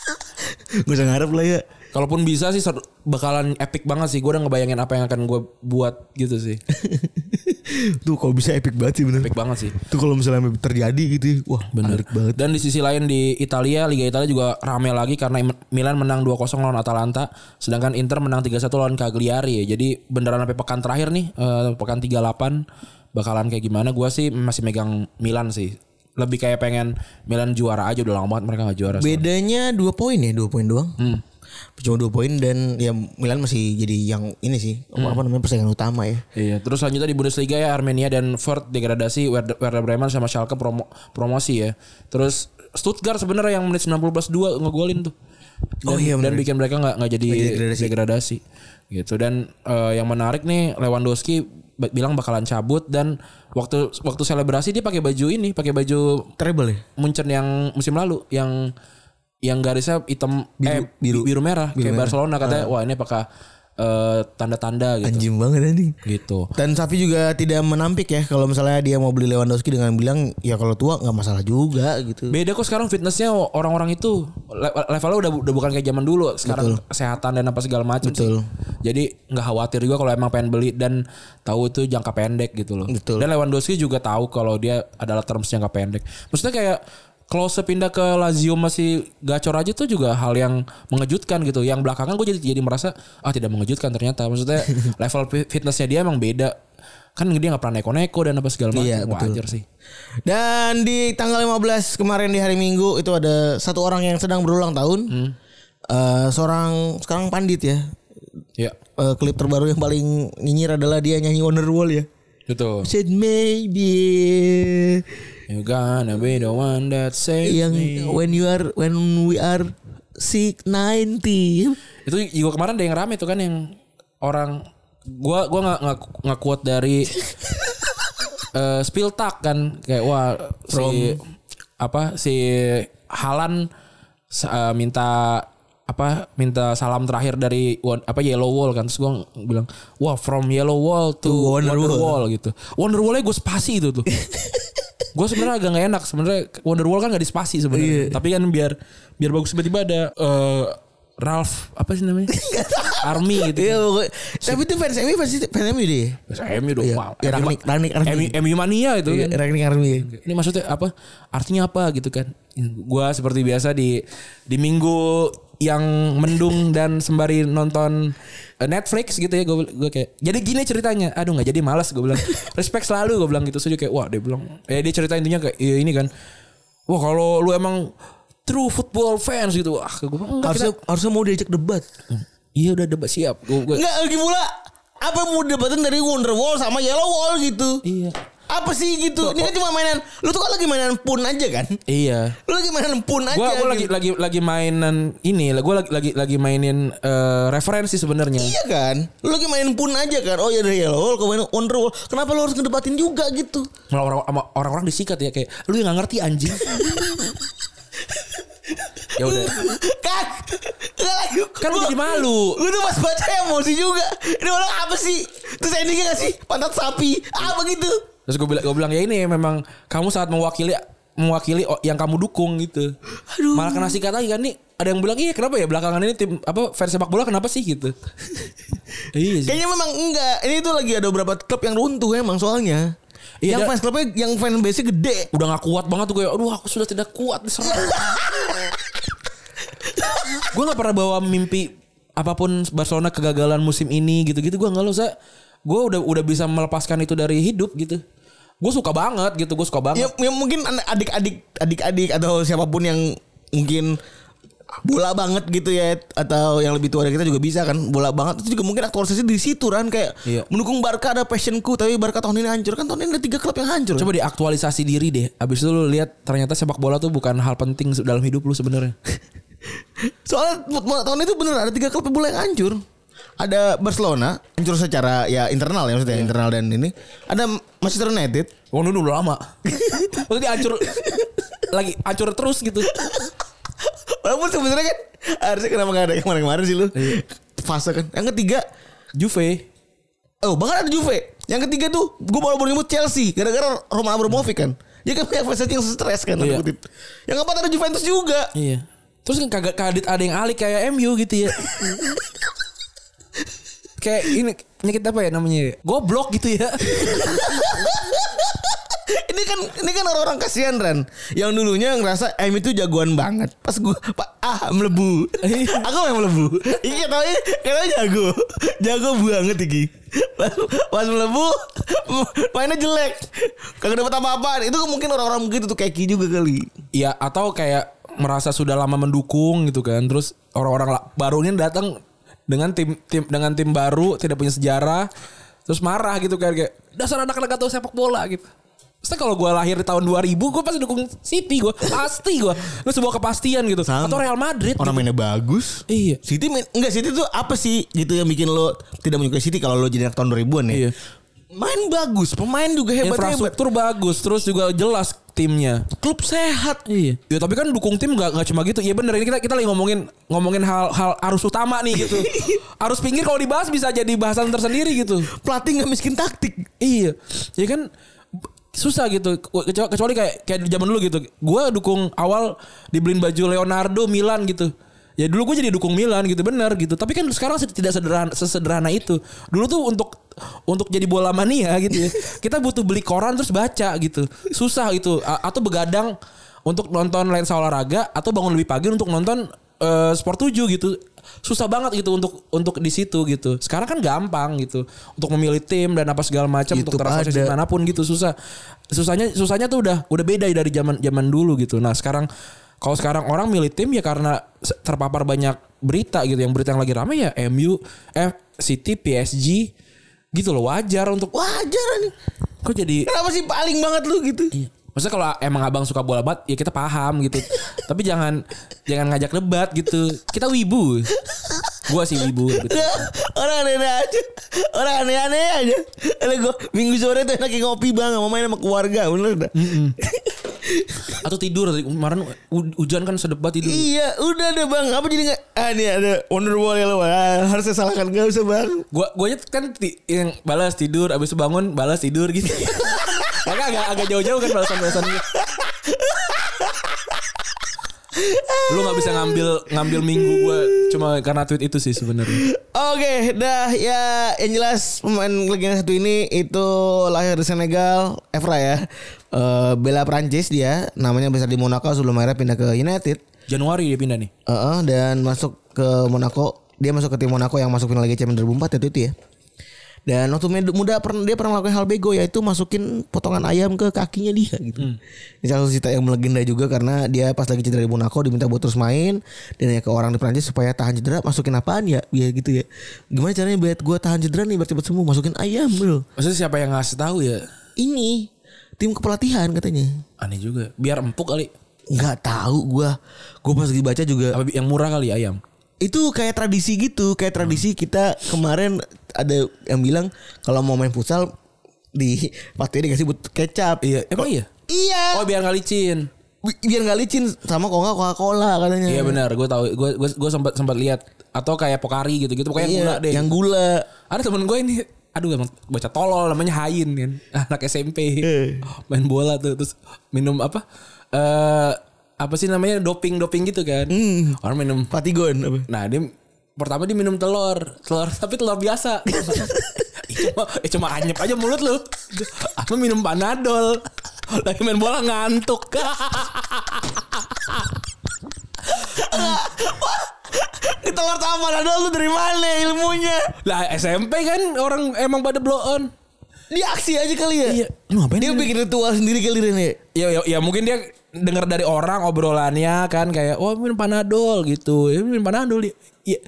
(laughs) Gue usah ngarep lah ya. Kalaupun bisa sih bakalan epic banget sih. Gue udah ngebayangin apa yang akan gue buat gitu sih. (laughs) (laughs) Tuh kalau bisa epic banget sih bener. Epic banget sih. Tuh kalau misalnya terjadi gitu ya, Wah Bener. banget. Dan di sisi lain di Italia, Liga Italia juga rame lagi karena Milan menang 2-0 lawan Atalanta, sedangkan Inter menang 3-1 lawan Cagliari. Jadi beneran sampai pekan terakhir nih, eh, pekan 38 bakalan kayak gimana? Gua sih masih megang Milan sih. Lebih kayak pengen Milan juara aja udah lama banget mereka gak juara. Bedanya dua poin ya, dua poin doang. Hmm. Cuma dua poin dan ya Milan masih jadi yang ini sih apa, apa namanya persaingan utama ya. Iya, terus selanjutnya di Bundesliga ya Armenia dan Fürth degradasi, Werder, Bremen sama Schalke promo, promosi ya. Terus Stuttgart sebenarnya yang menit 90 plus 2 ngegolin tuh. Dan, Oh iya, dan bikin mereka nggak nggak jadi degradasi. degradasi. Gitu dan eh, yang menarik nih Lewandowski bilang bakalan cabut dan waktu waktu selebrasi dia pakai baju ini, pakai baju Treble ya. Munchen yang musim lalu yang yang garisnya hitam eh biru. biru, merah kayak Barcelona katanya wah ini apakah eh, tanda-tanda gitu. Anjing banget anjing. Gitu. Dan Safi juga tidak menampik ya kalau misalnya dia mau beli Lewandowski dengan bilang ya kalau tua nggak masalah juga gitu. Beda kok sekarang fitnessnya orang-orang itu le- levelnya udah udah bukan kayak zaman dulu. Sekarang kesehatan dan apa segala macam sih. Betul. Jadi nggak khawatir juga kalau emang pengen beli dan tahu itu jangka pendek gitu loh. Betul. Dan Lewandowski juga tahu kalau dia adalah terms jangka pendek. Maksudnya kayak Klose pindah ke Lazio masih gacor aja tuh juga hal yang mengejutkan gitu. Yang belakangan gue jadi jadi merasa ah tidak mengejutkan ternyata. Maksudnya (laughs) level fi- fitnessnya dia emang beda. Kan dia nggak pernah neko-neko dan apa segala macam. Iya, betul. Wajar sih. Dan di tanggal 15 kemarin di hari Minggu itu ada satu orang yang sedang berulang tahun. Hmm. Eh, seorang sekarang pandit ya. Ya, Eh, klip terbaru yang paling nyinyir adalah dia nyanyi Wonderwall ya. Betul. Said maybe You gonna be the one that saves yang me. when you are when we are sick 90 Itu juga kemarin ada yang rame tuh kan yang orang gua gua nggak nggak quote dari (laughs) eh Spiltak kan kayak wah si apa si Halan eh, minta apa minta salam terakhir dari apa Yellow Wall kan terus gua bilang wah from Yellow Wall to, Wonder Wonder, Wall." Wall gitu Wonder Wallnya gue spasi itu tuh (laughs) gue sebenarnya agak gak enak sebenarnya Wonderwall kan gak di spasi sebenarnya tapi kan biar biar bagus tiba-tiba ada eh, Ralph apa sih namanya? (laughs) Army gitu. Iya. Tapi itu fans MU fans fans MU deh. MU dong. Iya. Ya, Rangnick- Rangnick Army. MU mania itu Iya, kan. Rangnick Army. Ini maksudnya apa? Artinya apa gitu kan? Gua seperti biasa di di minggu yang mendung dan sembari nonton eh, Netflix gitu ya gue gue kayak jadi gini ceritanya. Aduh nggak jadi malas gue bilang. (laughs) Respect selalu gue bilang gitu. Saja kayak wah dia bilang. Eh dia cerita intinya kayak iya ini kan. Wah kalau lu emang true football fans gitu ah gue bilang enggak Harusnya kita- harusnya mau diajak debat. iya udah debat siap. Gue, gue- Enggak lagi pula apa mau debatin dari Wonderwall sama Yellow Wall gitu. iya Apa sih gitu? Ini kan cuma mainan. Lu tuh kan lagi mainan pun aja kan? iya Lu lagi mainan pun aja. Gua gua lagi gitu. lagi lagi mainan ini lah. Gue lagi lagi lagi mainin eh, referensi sebenarnya. Iya kan? Lu lagi main pun aja kan? Oh ya dari Yellow Wall ke main Wonderwall. Kenapa lu harus ngedebatin juga gitu? Orang sama orang-orang disikat ya kayak lu yang gak ngerti anjing. ya udah. Kan? Kan lu jadi malu. Gue tuh pas baca emosi juga. Ini orang apa sih? Terus endingnya gak sih? Pantat sapi. Apa gitu? Terus gue bilang gue bilang ya ini memang kamu saat mewakili mewakili yang kamu dukung gitu. Aduh. Malah kena sikat lagi kan nih. Ada yang bilang iya kenapa ya belakangan ini tim apa fans sepak bola kenapa sih gitu. (laughs) iya sih. Kayaknya memang enggak. Ini tuh lagi ada beberapa klub yang runtuh emang soalnya. Iya, yang fans klubnya yang fan base gede. Udah gak kuat banget tuh kayak aduh aku sudah tidak kuat (laughs) diserang. gue gak pernah bawa mimpi apa pun Barcelona kegagalan musim ini gitu-gitu gue nggak lo sa gue udah udah bisa melepaskan itu dari hidup gitu gue suka banget gitu gue suka banget. Ya, ya mungkin adik-adik adik-adik atau siapa pun yang mungkin bola banget gitu ya atau yang lebih tua dari kita juga bisa kan bola banget. Itu juga mungkin aktualisasi di situ kan kayak Iya. mendukung Barca ada passionku tapi Barca tahun ini hancur kan tahun ini ada tiga klub yang hancur. Coba diaktualisasi diri deh. Abis itu lu lihat ternyata sepak bola tuh bukan hal penting dalam hidup lu sebenarnya. (laughs) Soalnya tahun itu bener ada tiga klub bola yang hancur ada Barcelona hancur secara ya internal ya maksudnya internal dan ini. Ada Manchester United. Wong dulu udah lama. (laughs) Maksudnya hancur lagi hancur terus gitu. Walaupun sebenarnya kan harusnya kenapa gak ada yang kemarin-kemarin sih lu? Fase kan. Yang ketiga Juve. Oh bahkan ada Juve. Yang ketiga tuh Gue baru baru nyebut Chelsea Gara-gara Roman Abramovich kan. Dia kan punya fans yang stres kan Iya. kutip. Yang keempat ada Juventus juga. Iya. Terus kan kagak kadit ada yang alik kayak MU gitu ya (laughs) kayak ini penyakit apa ya namanya? Goblok gitu ya. (laughs) Ini kan Ini kan orang-orang kasihan Ran Yang dulunya ngerasa M itu jagoan banget. Pas gue Pak Ah melebu. Iya. Aku yang melebu. Iki tau ini Karena jago. Jago banget Iki. Pas, pas melebu Mainnya jelek. Kagak dapet apa-apaan Itu mungkin orang-orang begitu tuh Keki juga kali. Iya atau kayak merasa sudah lama mendukung gitu kan. Terus orang-orang la- baru ini datang dengan tim tim dengan tim baru tidak punya sejarah terus marah gitu kan kayak dasar anak anak gak tahu sepak bola gitu. Maksudnya kalau gue lahir di tahun 2000 gue pasti dukung City gue pasti gue itu sebuah kepastian gitu Sama. atau Real Madrid Orang gitu. mainnya bagus Iya. City main, enggak City tuh apa sih gitu yang bikin lo tidak menyukai City kalau lo jadi anak tahun 2000-an ya? Iya. Main bagus, pemain juga hebat-hebat. Infrastruktur bagus terus juga jelas timnya. Klub sehat. Iya. Ya tapi kan dukung tim nggak nggak cuma gitu. Iya bener ini kita kita lagi ngomongin ngomongin hal-hal arus utama nih gitu. (laughs) arus pinggir kalau dibahas bisa jadi bahasan tersendiri gitu. Pelatih nggak miskin taktik. Iya. Ya kan susah gitu kecuali, kecuali kayak kayak di zaman dulu gitu. Gua dukung awal dibeliin baju Leonardo Milan gitu. Ya dulu gue jadi dukung Milan gitu bener gitu. Tapi kan sekarang se- tidak sederhana sesederhana itu. Dulu tuh untuk untuk jadi bola mania gitu ya. (laughs) Kita butuh beli koran terus baca gitu. Susah itu A- atau begadang untuk nonton lensa olahraga atau bangun lebih pagi untuk nonton eh, sport 7 gitu. Susah banget gitu untuk untuk di situ gitu. Sekarang kan gampang gitu untuk memilih tim dan apa segala macam untuk transaksi mana pun gitu susah. Susahnya susahnya tuh udah udah beda dari zaman zaman dulu gitu. Nah, sekarang kalau sekarang orang milih tim ya karena terpapar banyak berita gitu. Yang berita yang lagi rame ya MU, eh City, PSG gitu loh wajar untuk Wajar nih. kok jadi Kenapa sih paling banget lu gitu? Iya. Maksudnya kalau emang abang suka bola banget ya kita paham gitu. (laughs) Tapi jangan jangan ngajak debat gitu. Kita wibu. Gua sih wibu. Gitu. Orang aneh-aneh aja. Orang aneh-aneh aja. Ada gua minggu sore tuh enaknya ngopi bang mau main sama keluarga bener dah. (laughs) Atau tidur kemarin hu- hujan kan sedebat tidur. Iya, udah deh bang. Apa jadi nggak? Ah ini ada Wonderwall ya lo. Ah, harus saya salahkan gak usah bang. Gua gua kan ti- yang balas tidur abis itu bangun balas tidur gitu. (laughs) Maka agak agak jauh-jauh kan balasan-balasannya. Lu nggak bisa ngambil ngambil minggu gue cuma karena tweet itu sih sebenarnya. Oke, dah ya yang jelas pemain legenda satu ini itu lahir di Senegal, Evra ya. Eh bela Prancis dia, namanya besar di Monaco sebelum akhirnya pindah ke United. Januari dia pindah nih. Heeh, dan masuk ke Monaco. Dia masuk ke tim Monaco yang masuk final Liga Champions 2004 itu, itu ya. Dan waktu muda pernah dia pernah melakukan hal bego yaitu masukin potongan ayam ke kakinya dia gitu. Ini salah satu cerita yang melegenda juga karena dia pas lagi cedera di Monaco diminta buat terus main dan nanya ke orang di Prancis supaya tahan cedera masukin apaan ya? Ya gitu ya. Gimana caranya buat gua tahan cedera nih biar cepet sembuh masukin ayam bro. Maksudnya siapa yang ngasih tahu ya? Ini tim kepelatihan katanya. Aneh juga. Biar empuk kali. Nggak tahu gua. Gua pas lagi baca juga Apa yang murah kali ayam? Itu kayak tradisi gitu kayak tradisi kita kemarin ada yang bilang kalau mau main futsal di pasti dikasih but kecap Iya, emang iya? iya Oh biar nggak licin. Bi- biar nggak licin sama kok nggak coca cola katanya Iya benar, gue tahu. Gue gue gue sempat sempat lihat atau kayak pokari gitu gitu pokoknya Iya, gula deh. yang gula Ada temen gue ini, aduh emang bocah tolol namanya Hain kan, (laughs) anak SMP, Eh. main bola tuh terus minum apa? Eh apa sih namanya doping doping gitu kan? Hmm. Orang minum. patigon apa Nah dia pertama dia minum telur, telur tapi telur biasa. (laughs) cuma, eh cuma anyep aja mulut lu. Apa minum panadol? Lagi main bola ngantuk. (laughs) Ini telur sama Panadol lu dari mana ilmunya lah SMP kan orang emang pada blow on. Dia aksi aja kali ya Iya, lu ngapain dia bikin ritual sendiri kali ini Ya, ya, ya mungkin dia dengar dari orang obrolannya kan kayak oh minum panadol gitu. Ya minum panadol dia. Ya,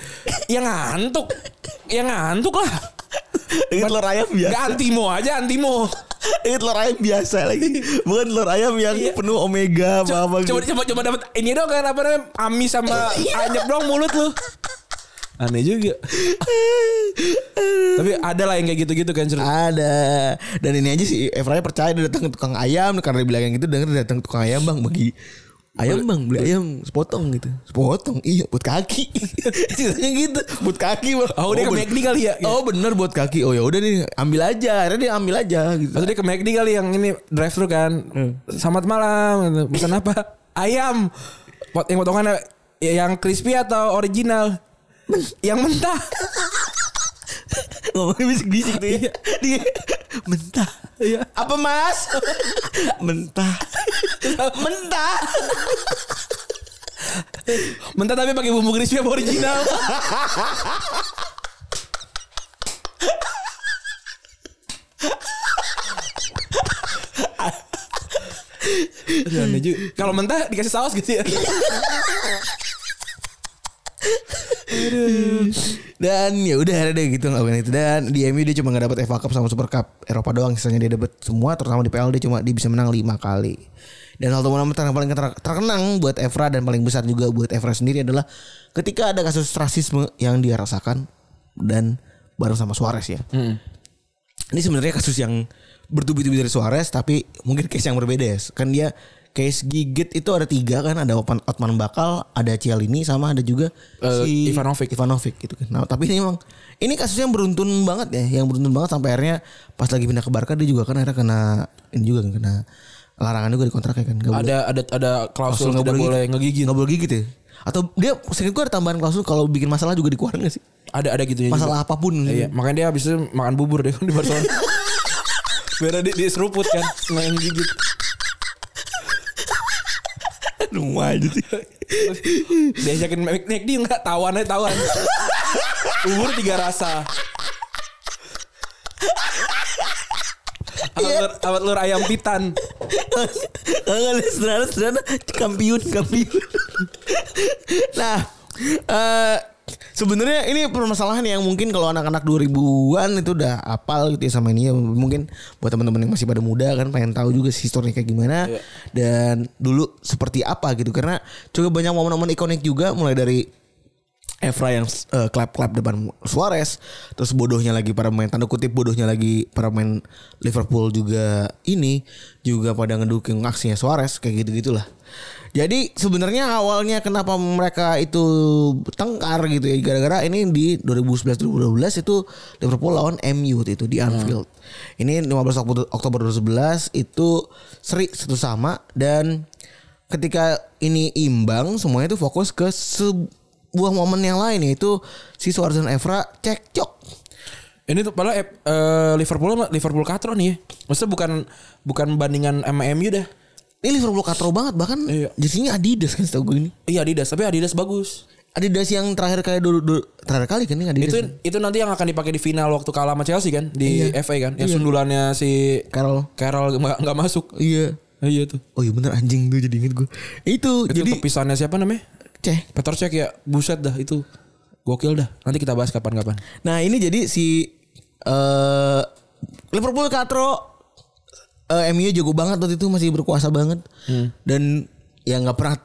ya ngantuk. Ya ngantuk lah. ini telur ayam biasa Gak antimo aja antimo. ini telur ayam biasa lagi bukan telur ayam yang Iya. penuh omega apa apa Coba coba coba dapat ini dong kan apa namanya amis sama anyep dong mulut lu. Aneh juga. Tapi ada lah yang kayak gitu-gitu kan cerita. Ada. Dan ini aja sih Efraya percaya dia datang ke tukang ayam karena dia bilang yang gitu denger dia datang ke tukang ayam bang bagi ayam bang beli ayam sepotong gitu sepotong iya buat kaki (laughs) ceritanya gitu buat kaki bang Oh, dia ke McD kali ya? oh bener buat kaki oh ya udah nih ambil aja akhirnya dia ambil aja gitu Maksudnya ke McD kali yang ini drive thru kan. Selamat malam. gitu. Pesan apa? (laughs) Ayam. Pot yang potongan yang crispy atau original? Yang mentah. ngomongnya bisik-bisik tuh ya dia mentah Iya. apa mas mentah mentah Mentah tapi pakai bumbu crispy apa original? Aduh. Kalau mentah dikasih saus gitu ya. Dan ya udah akhirnya deh gitu ngelakuin itu dan di MU dia cuma nggak dapat FA Cup sama Super Cup Eropa doang sisanya dia dapat semua terutama di PL dia cuma dia bisa menang lima kali. Dan hal momen yang paling ter- terkenang buat Evra dan paling besar juga buat Evra sendiri adalah ketika ada kasus rasisme yang dia rasakan dan bareng sama Suarez ya. Ini sebenarnya kasus yang bertubi-tubi dari Suarez tapi mungkin case yang berbeda ya. Kan dia case gigit itu ada tiga kan ada Otman, Otman Bakal, ada Cialini sama ada juga Eh, Ivanovic. Ivanovic gitu kan. Nah, tapi ini emang ini kasusnya yang beruntun banget ya, yang beruntun banget sampai akhirnya pas lagi pindah ke Barca dia juga kan akhirnya kena ini juga kan kena larangan juga di kontraknya kan. Gak boleh Ada ada ada klausul nggak boleh ngegigit. Nggak boleh gigit ya. Atau dia seingat gue ada tambahan klausul kalau bikin masalah juga dikeluarin gak sih? Ada ada gitu. Masalah apa pun. Iya, makanya dia habis itu makan bubur deh (laughs) di Barcelona. Biar dia, dia seruput kan, (laughs) yang gigit. (laughs) Aduh aja sih. Diajakin McD enggak tawan aja tawan. Bubur tiga rasa. Awat telur, awat telur ayam pitan. Enggak ada sederhana sederhana kampiun kampiun. nah, eh sebenarnya ini permasalahan yang mungkin kalau anak-anak 2000-an itu udah apal gitu ya sama ini ya. Mungkin buat teman-teman yang masih pada muda kan pengen tahu juga sih historinya kayak gimana Iya. dan dulu seperti apa gitu karena juga banyak momen-momen ikonik juga mulai dari Evra yang eh, klap-klap depan Suarez terus bodohnya lagi para pemain tanda kutip bodohnya lagi para pemain Liverpool juga ini juga pada ngedukung aksinya Suarez kayak gitu gitulah jadi sebenarnya awalnya kenapa mereka itu tengkar gitu ya gara-gara ini di 2011-2012 itu Liverpool lawan MU itu di Anfield. Ini 15 Oktober 2011 itu seri satu sama dan ketika ini imbang semuanya itu fokus ke sebuah momen yang lain yaitu si Suarez dan Evra cekcok. Ini tuh padahal eh, Liverpool Liverpool katro nih ya. Maksudnya bukan bukan bandingan sama MU dah. Ini Liverpool katro banget bahkan Iya. jersinya Adidas kan setahu gue ini. Iya Adidas, tapi Adidas bagus. Adidas yang terakhir kali dulu, dulu terakhir kali kan ini Adidas. Itu itu nanti yang akan dipakai di final waktu kalah sama Chelsea kan di FA kan. Yang sundulannya si Carol. Carroll nggak nggak masuk. Iya. Iya tuh. Oh iya bener anjing tuh jadi inget gue. Itu, Itu jadi pepisannya siapa namanya? Ceh. Cech ya. Buset dah itu. Gokil dah. Nanti kita bahas kapan-kapan. Nah ini jadi si eh Liverpool katro eh MU jago banget waktu itu masih berkuasa banget dan ya nggak pernah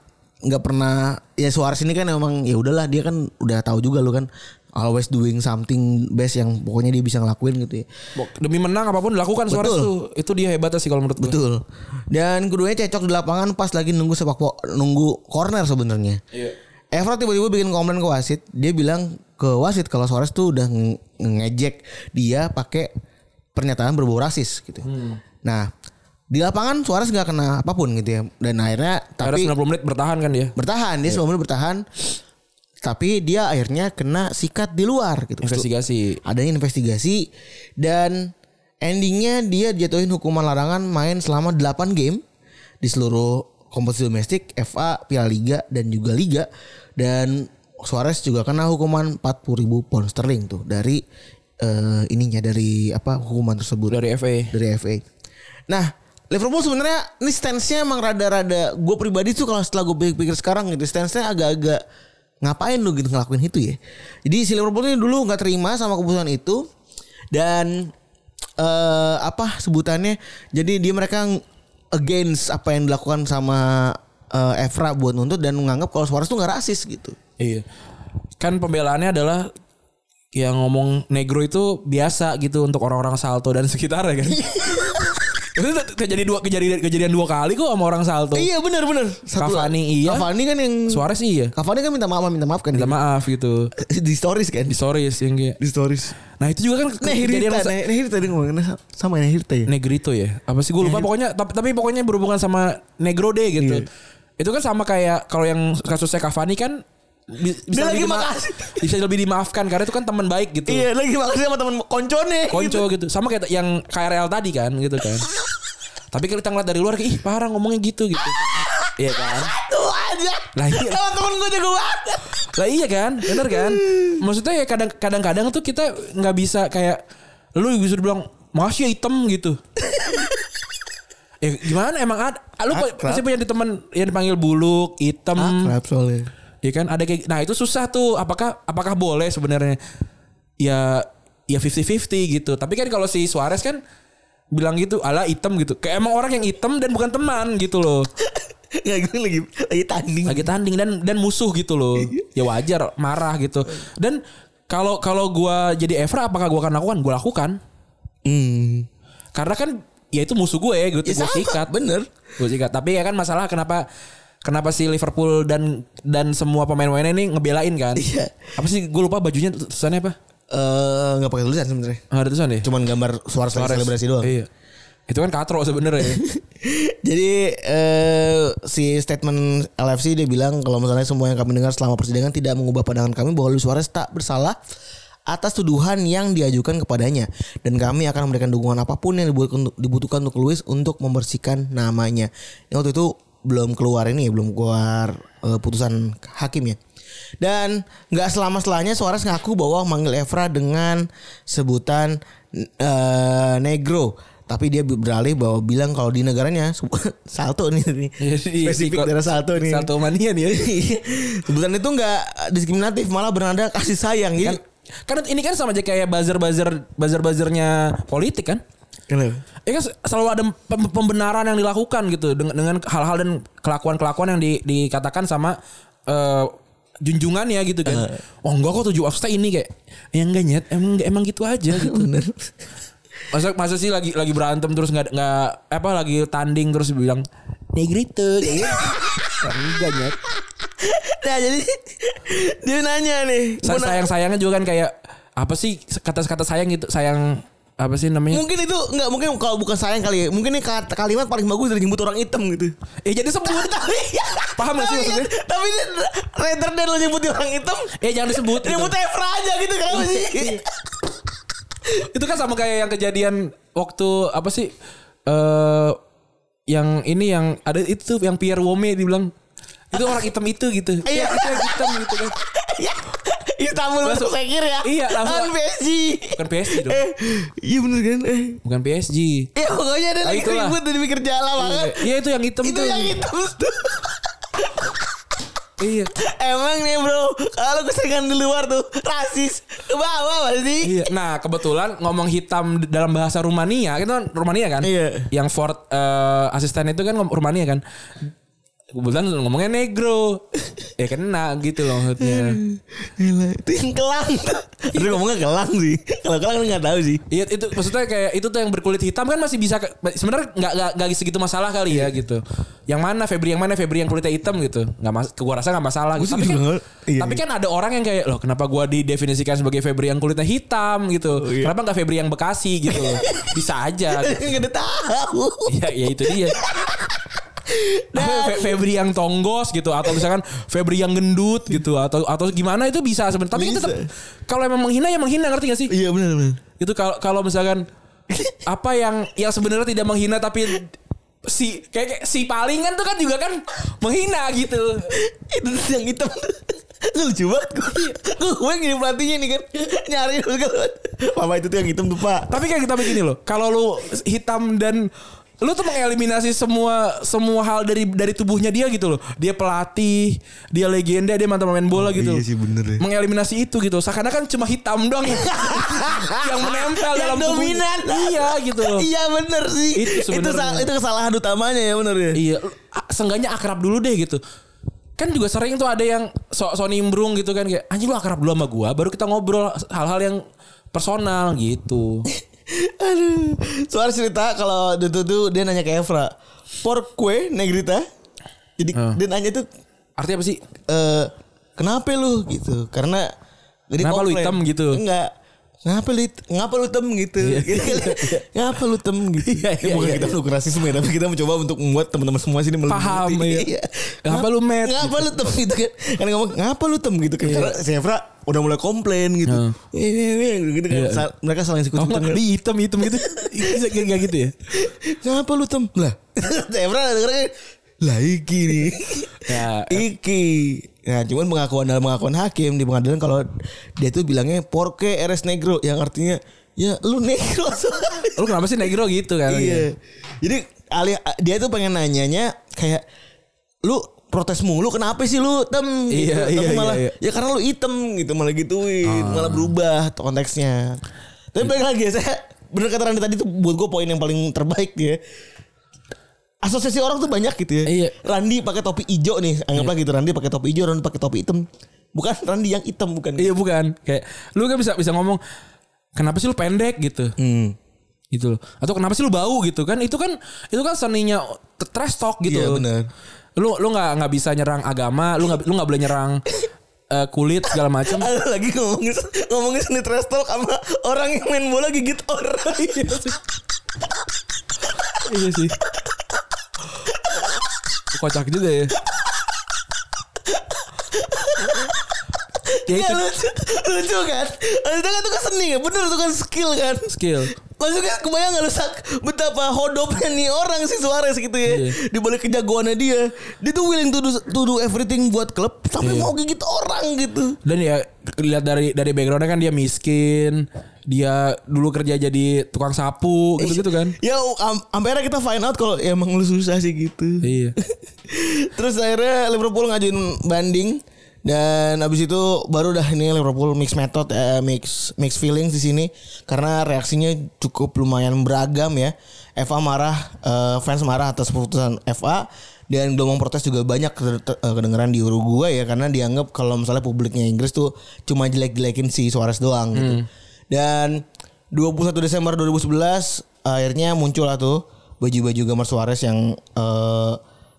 nggak pernah ya Suarez ini kan emang ya udahlah dia kan udah tahu juga lu kan always doing something best yang pokoknya dia bisa ngelakuin gitu ya. Demi menang apa pun dilakukan Suarez Betul. tuh. Itu dia hebatnya sih kalau menurut gue. Betul. Dan keduanya cecok di lapangan pas lagi nunggu sepak nunggu corner sebenarnya. Iya. Evra tiba-tiba bikin komplain ke wasit. Dia bilang ke wasit kalau Suarez tuh udah nge- ngejek dia pakai pernyataan berbau rasis gitu. Nah, di lapangan Suarez nggak kena apa pun gitu ya. Dan akhirnya Tapi tapi 90 menit bertahan kan dia. bertahan dia 90 menit bertahan. Tapi dia akhirnya kena sikat di luar gitu. Investigasi. Adanya investigasi dan endingnya dia jatuhin hukuman larangan main selama 8 game di seluruh kompetisi domestik, FA, Piala Liga dan juga Liga dan Suarez juga kena hukuman 40 ribu pound sterling tuh dari eh, ininya dari apa hukuman tersebut Dari FA. dari FA. Nah, Liverpool sebenarnya ini stance-nya emang rada-rada gue pribadi tuh kalau setelah gue pikir-pikir sekarang gitu stance-nya agak-agak ngapain lu gitu ngelakuin itu ya. Jadi si Liverpool ini dulu nggak terima sama keputusan itu dan eh apa sebutannya? Jadi dia mereka against apa yang dilakukan sama eh, Evra buat nuntut dan menganggap kalau Suarez tuh nggak rasis gitu. Iya. Kan pembelaannya adalah yang ngomong negro itu biasa gitu untuk orang-orang Salto dan sekitarnya kan. (laughs) itu terjadi dua kejadian kejadian dua kali kok sama orang Salto. Iya benar-benar. Cavani iya. Cavani kan yang Suarez iya. Cavani kan minta maaf minta maaf kan Minta maaf gitu. di stories kan Di stories yang kayak. di stories. Nah itu juga kan kejadian Nehirita, Nehirita tadi ngomongin sama Nehirita ya. Negrito ya. Apa sih gue lupa pokoknya tapi, tapi pokoknya berhubungan sama Negro deh gitu. Iya. Itu kan sama kayak kalau yang kasusnya Cavani kan bisa Dia lagi makasih. (laughs) bisa lebih dimaafkan karena itu kan teman baik gitu. Iya lagi makasih sama temen koncone. konco gitu. Sama kayak yang KRL tadi kan gitu kan. Tapi kita ngeliat dari luar kayak ih parah ngomongnya gitu gitu. Iya kan? Tuh aja. Lah iya. Sama temen gue jago banget. Lah iya kan? Bener kan? Maksudnya ya kadang kadang-kadang tuh kita nggak bisa kayak lu bisa bilang masih hitam gitu. ya gimana emang ada lu pasti punya teman yang dipanggil buluk, hitam. Akrab soalnya. Iya kan? Ada kayak nah itu susah tuh. Apakah apakah boleh sebenarnya? Ya ya 50-50 gitu. Tapi kan kalau si Suarez kan bilang gitu, ala hitam gitu. Kayak emang orang yang hitam dan bukan teman gitu loh. (laughs) Gak gue lagi lagi tanding. Lagi tanding dan dan musuh gitu loh. Ya wajar marah gitu. Dan kalau kalau gua jadi Evra apakah gua akan lakukan? Gua lakukan. Hmm. Karena kan ya itu musuh gue gitu. Ya gue sikat. bener. Gue sikat. Tapi ya kan masalah kenapa kenapa si Liverpool dan dan semua pemain-pemainnya ini ngebelain kan? Iya. Apa sih gue lupa bajunya tulisannya apa? Eh nggak pakai tulisan sebenarnya. Ah, ada tulisan ya? Cuman gambar suara Suarez. selebrasi doang. Iya. Itu kan katro sebenarnya. (laughs) Jadi eh, si statement LFC dia bilang kalau misalnya semua yang kami dengar selama persidangan tidak mengubah pandangan kami bahwa Luis Suarez tak bersalah atas tuduhan yang diajukan kepadanya dan kami akan memberikan dukungan apa pun yang dibutuhkan untuk, dibutuhkan untuk Luis untuk membersihkan namanya. Yang waktu itu belum keluar ini ya, belum keluar eh, putusan hakim ya. Dan nggak selama setelahnya Suarez ngaku bahwa manggil Evra dengan sebutan eh, negro. Tapi dia beralih bahwa bilang kalau di negaranya (laughs) salto nih, nih. (laughs) Iya, di- spesifik daerah salto nih. Salto mania nih ya. (laughs) Sebutan itu nggak diskriminatif malah bernada kasih sayang kan, gitu. kan ini kan sama aja kayak buzzer-buzzer buzzer-buzzernya politik kan? Kenapa? Ya kan selalu ada pem- pembenaran yang dilakukan gitu dengan dengan hal-hal dan kelakuan-kelakuan yang di- dikatakan sama eh, junjungannya gitu kan. Oh enggak kok tujuh maksudnya ini kayak ya enggak nyet emang emang gitu aja (laughs) gitu. Bener. Masa masa sih lagi lagi berantem terus nggak nggak apa lagi tanding terus bilang negrito gitu. (laughs) enggak nyet. Nah jadi dia nanya nih. Sayang sayangnya juga kan kayak apa sih kata-kata sayang gitu sayang apa sih namanya? Mungkin itu nggak mungkin kalau bukan sayang kali ya. Mungkin ini kalimat paling bagus dari nyebut orang hitam gitu. Eh jadi sebut. tapi Paham gak sih maksudnya? kan- Tapi ini rather than lo nyebutin orang hitam, Eh jangan disebut. gitu. nyebut Evra aja gitu kenapa sih? itu kan sama kayak yang kejadian waktu apa sih? Eh yang ini yang ada itu yang Pierre Wome dibilang itu orang hitam itu gitu. Iya. Iya, itu yang hitam gitu kan. Istanbul masuk sekir ya. Iya, langsung- Kan PSG. Bukan PSG dong. Eh, iya bener kan? Eh. Bukan PSG. Ya pokoknya ada Ah, lagi ribut dan mikir jala banget. Iya itu yang hitam Itu tuh. yang hitam tuh. (laughs) Iya. Emang nih bro, kalau keseringan di luar tuh rasis ke bawah pasti. Iya. Nah kebetulan ngomong hitam dalam bahasa Rumania itu kan Rumania kan. Iya. Yang Ford eh, asisten itu kan Rumania kan. Kebetulan ngomongnya negro. (laughs) ya kena gitu loh maksudnya. Gila, itu yang kelang. Terus ngomongnya kelang sih. Kalau kelang nggak tahu sih. Iya itu maksudnya kayak itu tuh yang berkulit hitam kan masih bisa sebenarnya nggak nggak segitu masalah kali ya gitu. Yang mana Febri yang mana Febri yang kulitnya hitam gitu. Nggak mas, gua rasa nggak masalah. Gitu. Tapi kan, iya, tapi iya. kan ada orang yang kayak loh kenapa gua didefinisikan sebagai Febri yang kulitnya hitam gitu. iya. Kenapa nggak Febri yang Bekasi gitu. (laughs) bisa aja. Gitu. Nggak ada tahu. ya, ya itu dia. (laughs) Fe- Febri yang tonggos gitu atau misalkan Febri yang gendut gitu atau atau gimana itu bisa sebenarnya tapi kan tetap kalau emang menghina ya menghina ngerti gak sih Iya benar benar. itu kalau kalau misalkan (laughs) apa yang yang sebenarnya tidak menghina tapi si kayak, kayak si palingan tuh kan juga kan menghina gitu. Itu yang hitam. Lucu banget gue. Gue yang jadi pelatihnya nih kan. Nyari segala Papa itu tuh yang hitam tuh pak. Tapi kayak kita begini loh, kalau lu hitam dan lu tuh mengeliminasi semua semua hal dari dari tubuhnya dia gitu loh. Dia pelatih, dia legenda, dia mantan pemain bola gitu. iya sih, bener ya. Mengeliminasi itu gitu. Seakan kan cuma hitam doang yang, (laughs) yang menempel Yang dalam tubuhnya. dominan. Iya gitu loh. Iya bener sih. Itu Itu, sebenarnya. sal- itu kesalahan utamanya ya bener ya. Iya, a- seenggaknya akrab dulu deh gitu. Kan juga sering tuh ada yang so, so nimbrung gitu kan kayak anjing lu akrab dulu sama gua baru kita ngobrol hal-hal yang personal gitu. (laughs) Aduh. Soal cerita kalau itu tuh dia nanya ke Evra. Por kue negrita. Jadi Ah. dia nanya tuh Artinya apa sih? eh kenapa lu gitu? Karena jadi Kenapa lu komplain. hitam gitu? Enggak. Ngapa lu ngapa lu hitam gitu? Gitu kali. (laughs) ngapa lu hitam gitu? Iya, Ya, iya, bukan iya. kita mendukung rasisme ya, tapi kita mencoba untuk membuat teman-teman semua sini. Paham, iya. Ngapa lu met? Ngapa lu hitam gitu kan? Kan ngomong ngapa lu hitam gitu kan? Karena si Evra udah mulai komplain gitu. Iya. Gitu kan. Iya. Mereka saling sikut Oh, di hitam hitam gitu. (laughs) Kayak gitu ya. Ngapa lu tem? Lah. (laughs) Evra denger kan. Lah iki nih. Ya. iki. Nah, cuman pengakuan dalam pengakuan hakim di pengadilan kalau dia tuh bilangnya porque eres negro yang artinya ya lu negro. Lu kenapa sih negro gitu kan? iya. Jadi alih dia tuh pengen nanyanya kayak lu protes mulu kenapa sih lu tem gitu. Iya, Tapi iya, malah iya, ya iya. karena lu hitam gitu malah gituin malah berubah konteksnya tapi balik lagi ya saya bener kata Randy tadi tuh buat gue poin yang paling terbaik dia asosiasi orang tuh banyak gitu ya Iya. Randy pakai topi hijau nih anggaplah gitu Randy pakai topi hijau Randy pakai topi hitam bukan Randy yang hitam bukan Iya bukan. Kayak lu kan bisa bisa ngomong kenapa sih lu pendek gitu. Hmm. Gitu loh. Atau kenapa sih lu bau gitu kan? Itu kan itu kan seninya trash talk gitu. Iya, benar. Lu lu nggak nggak bisa nyerang agama, lu nggak lu nggak boleh nyerang eh, kulit segala macam. Lagi ngomongin ngomongin seni trash talk sama orang yang main bola gigit orang. iya sih. Kocak juga ya. ya Ya, lucu, lucu kan? Itu kan itu kan seni ya, bener itu kan skill kan. skill. Maksudnya kebayang gak lu sak betapa hodopnya nih orang si Suarez gitu ya. Iya. Di balik kejagoannya dia. Dia tuh willing to do, to do everything buat klub sampai Iya. mau gigit orang gitu. Dan ya lihat dari dari backgroundnya kan dia miskin, dia dulu kerja jadi tukang sapu gitu-gitu kan. Ya am- sampai akhirnya kita find out kalau ya emang lu susah sih gitu. Iya. (laughs) Terus akhirnya Liverpool ngajuin banding dan abis itu baru dah ini Liverpool mix method eh, mix mix feelings di sini karena reaksinya cukup lumayan beragam ya. FA marah, eh, fans marah atas keputusan FA dan gelombang protes juga banyak eh, kedengeran di Uruguay ya karena dianggap kalau misalnya publiknya Inggris tuh cuma jelek-jelekin si Suarez doang gitu. Dan 21 Desember 2011 akhirnya muncul lah tuh baju-baju gambar Suarez yang eh,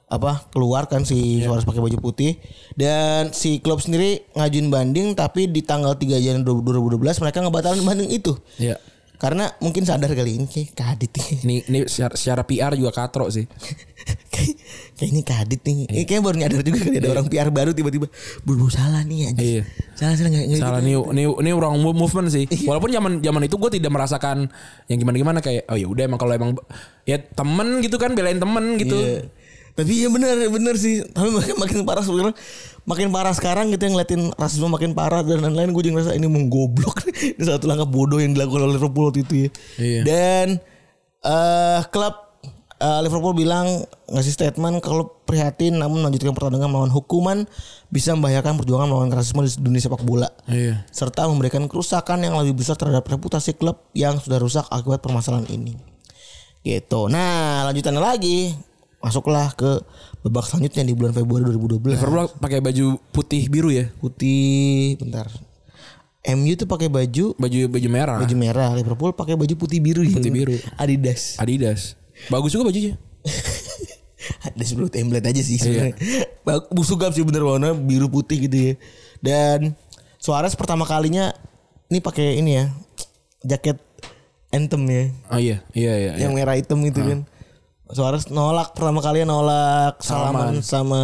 apa keluar kan si Suarez pakai baju putih dan si klub sendiri ngajuin banding tapi di tanggal 3 Januari 2012 mereka ngebatalin banding itu. Iya. Karena mungkin sadar kali ini kayak kadit nih. Ini ini secara, secara PR juga katro sih. (laughs) kayak kayak ini kadit nih. Eh, Kayaknya baru nyadar juga kali ada orang PR baru tiba-tiba buru salah nih aja. Iya. Salah salah nggak nggak Salah gitu. nih ini ini wrong move- movement sih. Walaupun zaman zaman itu gue tidak merasakan yang gimana gimana kayak oh ya udah emang kalau emang ya temen gitu kan belain temen gitu. Iya. Tapi ya benar benar sih. Tapi makin, makin parah sekarang. Makin parah sekarang gitu yang ngeliatin rasisme makin parah dan lain-lain gue juga ngerasa ini menggoblok. (laughs) ini satu langkah bodoh yang dilakukan oleh Liverpool waktu itu ya. Iya. Dan eh klub eh, Liverpool bilang ngasih statement kalau prihatin namun melanjutkan pertandingan melawan hukuman bisa membahayakan perjuangan melawan rasisme di dunia sepak bola. Iya. Serta memberikan kerusakan yang lebih besar terhadap reputasi klub yang sudah rusak akibat permasalahan ini. Gitu. Nah, lanjutannya lagi masuklah ke babak selanjutnya di bulan Februari 2012. Liverpool pakai baju putih biru ya. Putih, bentar. MU tuh pakai baju Baju baju merah. baju merah, Liverpool pakai baju putih biru. Putih biru. Adidas. Adidas. Bagus juga bajunya. (laughs) Ada sebelum template aja sih sebenarnya. Bag- Sugap sih bener warna biru putih gitu ya. Dan Suarez pertama kalinya ini pakai ini ya jaket anthem ya, Oh iya, iya iya. iya. yang merah hitam itu kan. Suarez nolak pertama kali nolak salaman, sama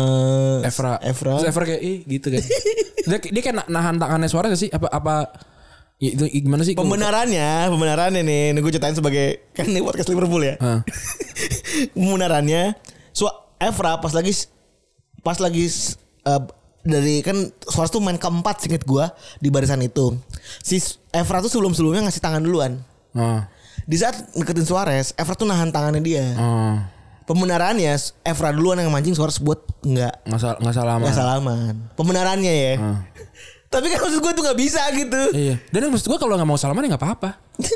Evra. Evra. Terus Evra kayak ih gitu kan. (laughs) dia, dia kayak na- nahan tangannya suara gak sih? Apa apa ya, itu gimana sih? Pembenarannya, pembenarannya nih, ini gue ceritain sebagai kan ini podcast Liverpool ya. (laughs) Pembenarannya, so Evra pas lagi pas lagi eh, dari kan Suarez tuh main keempat singkat gua di barisan itu. Si Evra tuh sebelum-sebelumnya ngasih tangan duluan. Oh. Di saat deketin Suarez, Evra tuh nahan tangannya dia. Oh. Pembenarannya Evra duluan yang mancing Suarez buat nggak Nggak nggak salah nggak salaman. Pembenarannya ya. Ah. (laughs) Tapi kan maksud gue tuh nggak bisa gitu. Iya. Dan yang maksud gue kalau nggak mau salaman ya nggak apa-apa. (laughs)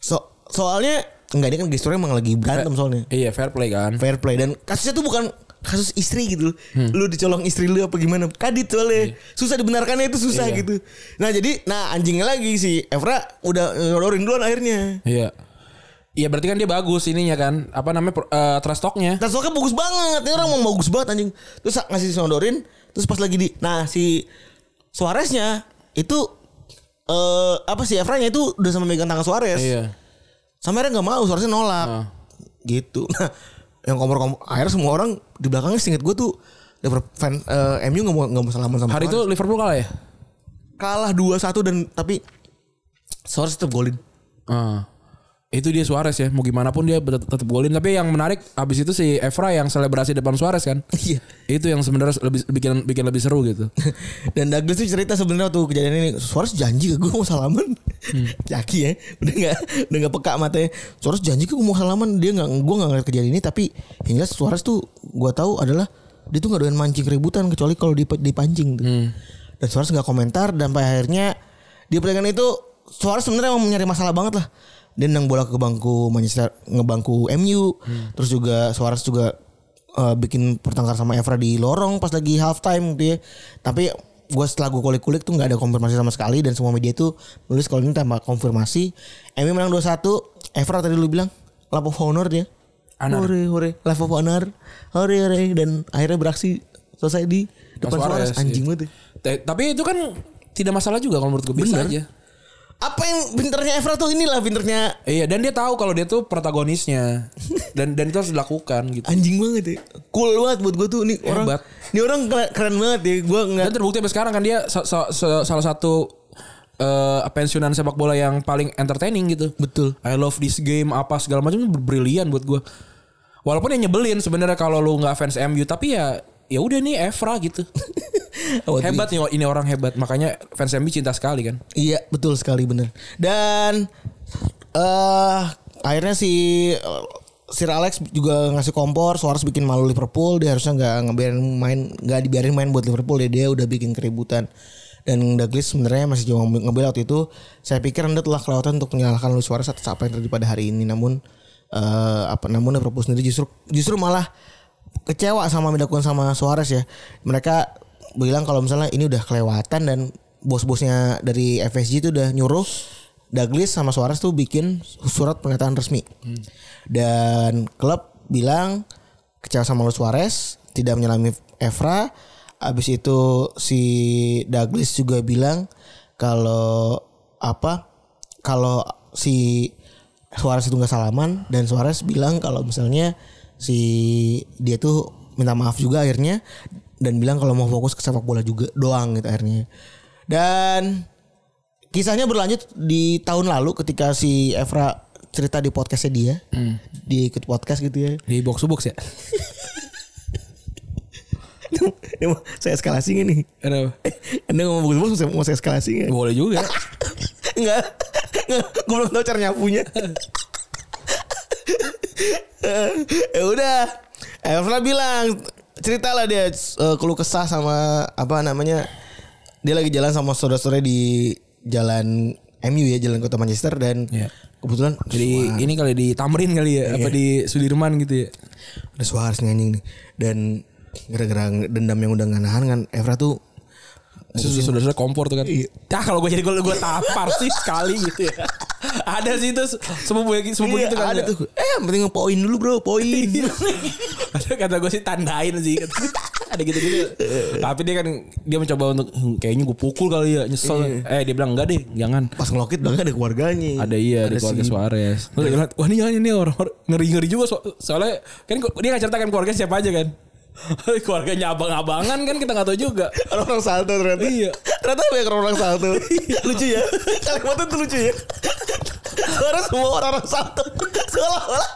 So soalnya enggak dia kan gesturnya emang lagi berantem soalnya. Iya fair play kan. Fair play dan kasusnya tuh bukan kasus istri gitu. Hmm. Lu dicolong istri lu apa gimana? Kadit soalnya. Susah dibenarkannya itu susah Iya. gitu. Nah, jadi nah anjingnya lagi si Evra udah nyodorin duluan akhirnya. Iya. Iya berarti kan dia bagus ininya kan. Apa namanya eh, trust talknya. Dan soalnya bagus banget. Ini orang mau bagus banget anjing. Terus ngasih nyodorin, terus pas lagi di nah si Suareznya itu eh apa sih Evranya itu udah sama megang tangan Suarez. Iya. Sampai akhirnya nggak mau, Suareznya nolak. Ah. Gitu. (laughs) Nah, yang kompor-kompor akhirnya semua orang di belakangnya singkat gue tuh Liverpool fan eh, MU nggak mau nggak mau salaman sama Hari itu. Liverpool kalah ya? kalah 2-1 dan tapi Suarez tetap golin. Ah. Itu dia Suarez ya. Mau gimana pun dia tetap, tetap golin. Tapi yang menarik abis itu si Evra yang selebrasi depan Suarez kan. Iya. Itu yang sebenarnya lebih bikin bikin lebih seru gitu. (laughs) Dan Douglas tuh cerita sebenarnya waktu kejadian ini Suarez janji ke gue mau salaman. (laughs) Jaki ya, udah nggak udah nggak peka matanya. Suarez janji ke gue mau salaman, dia nggak gue nggak ngeliat kejadian ini tapi yang jelas Suarez tuh gue tahu adalah dia tuh nggak doyan mancing keributan kecuali kalau dip- dipancing tuh. Dan Suarez nggak komentar dan pada akhirnya di pertandingan itu Suarez sebenarnya emang nyari masalah banget lah. Dia nendang bola ke bangku Manchester ngebangku MU. Terus juga Suarez juga eh, bikin pertengkar sama Evra di lorong pas lagi halftime gitu ya. Tapi gue setelah gue kulik-kulik tuh nggak ada konfirmasi sama sekali dan semua media tuh nulis kalau ini tanpa konfirmasi. MU menang 2-1. Evra tadi lu bilang lap of honor dia. Honor. Hore hore, lap of honor. Hore hore dan akhirnya beraksi selesai di depan Suarez, Suarez. Anjing iya. banget. ya. Tapi itu kan tidak masalah juga kalau menurut gue biasa Bener. aja. Apa yang pinternya Evra tuh inilah pinternya Iya dan dia tahu kalau dia tuh protagonisnya (laughs) dan dan itu harus dilakukan gitu. anjing banget ya. Cool banget buat gue tuh nih orang. Hebat. Ini orang keren, keren banget ya. Gue nggak Dan terbukti sampai sekarang kan dia sa- sa- sa- salah satu eh, pensiunan sepak bola yang paling entertaining gitu. betul. I love this game apa segala macam brilian buat gue. Walaupun yang nyebelin sebenarnya kalau lu nggak fans MU tapi ya ya udah nih Evra gitu. (laughs) Hebat nih ini orang hebat makanya fans MU cinta sekali kan. Iya betul sekali bener. Dan eh akhirnya si eh, Sir Alex juga ngasih kompor, Suarez bikin malu Liverpool, dia harusnya nggak ngebiarin main, nggak dibiarin main buat Liverpool, dia, dia udah bikin keributan. Dan Douglas sebenarnya masih jauh ngebela waktu itu. Saya pikir anda telah kelewatan untuk menyalahkan Luis Suarez atas apa yang terjadi pada hari ini. Namun eh apa namun Liverpool sendiri justru justru malah kecewa sama dilakukan sama Suarez ya. Mereka bilang kalau misalnya ini udah kelewatan dan bos-bosnya dari FSG itu udah nyuruh Douglas sama Suarez tuh bikin surat pernyataan resmi. Dan klub bilang kecewa sama Luis Suarez, tidak menyelami Evra. Abis itu si Douglas juga bilang kalau apa? Kalau si Suarez itu nggak salaman dan Suarez bilang kalau misalnya si dia tuh minta maaf juga akhirnya dan bilang kalau mau fokus ke sepak bola juga doang gitu akhirnya. Dan kisahnya berlanjut di tahun lalu ketika si Evra cerita di podcastnya dia, dia ikut podcast gitu ya. Di box to box ya. (laughs) Ini mau saya eskalasi nggak nih? Kenapa? (laughs) Anda ngomong bagus-bagus mau saya- mau saya eskalasi nggak? Boleh juga. (laughs) Enggak. Enggak. Gue belum tahu cara nyapunya. ya udah. Evra bilang ceritalah dia eh, keluh kesah sama apa namanya dia lagi jalan sama saudara-saudara di jalan MU ya jalan kota Manchester dan Iya. kebetulan Jadi ini kali di Tamrin kali ya, apa di Sudirman gitu ya. ada suara nyanyi nih dan gara-gara dendam yang udah nggak nahan kan Evra tuh Saudara-saudara kompor tuh kan. Nah kalau gue jadi gue gue tampar sih sekali gitu ya. (laughs) Ada sih itu sepupu sepupu Iya, gitu kan. ada tuh eh penting poin dulu bro poin (laughs) Ada kata gue sih tandain sih. (laughs) ada gitu-gitu. Tapi dia kan dia mencoba untuk "Hmm, kayaknya gue pukul kali ya nyesel. Eh dia bilang enggak deh, jangan. pas ngelokit banget ada keluarganya Ada iya di keluarga si- Suarez. Bilang, wah ini jangan ini orang ngeri-ngeri juga so- soalnya kan dia nggak ceritakan keluarga siapa aja kan. (laughs) Keluarganya abang-abangan kan kita nggak tahu juga. orang salto ternyata. Iya. Ternyata banyak orang salto. (laughs) lucu ya. Kalimatnya tuh lucu ya. Suara semua orang-orang salto. Seolah-olah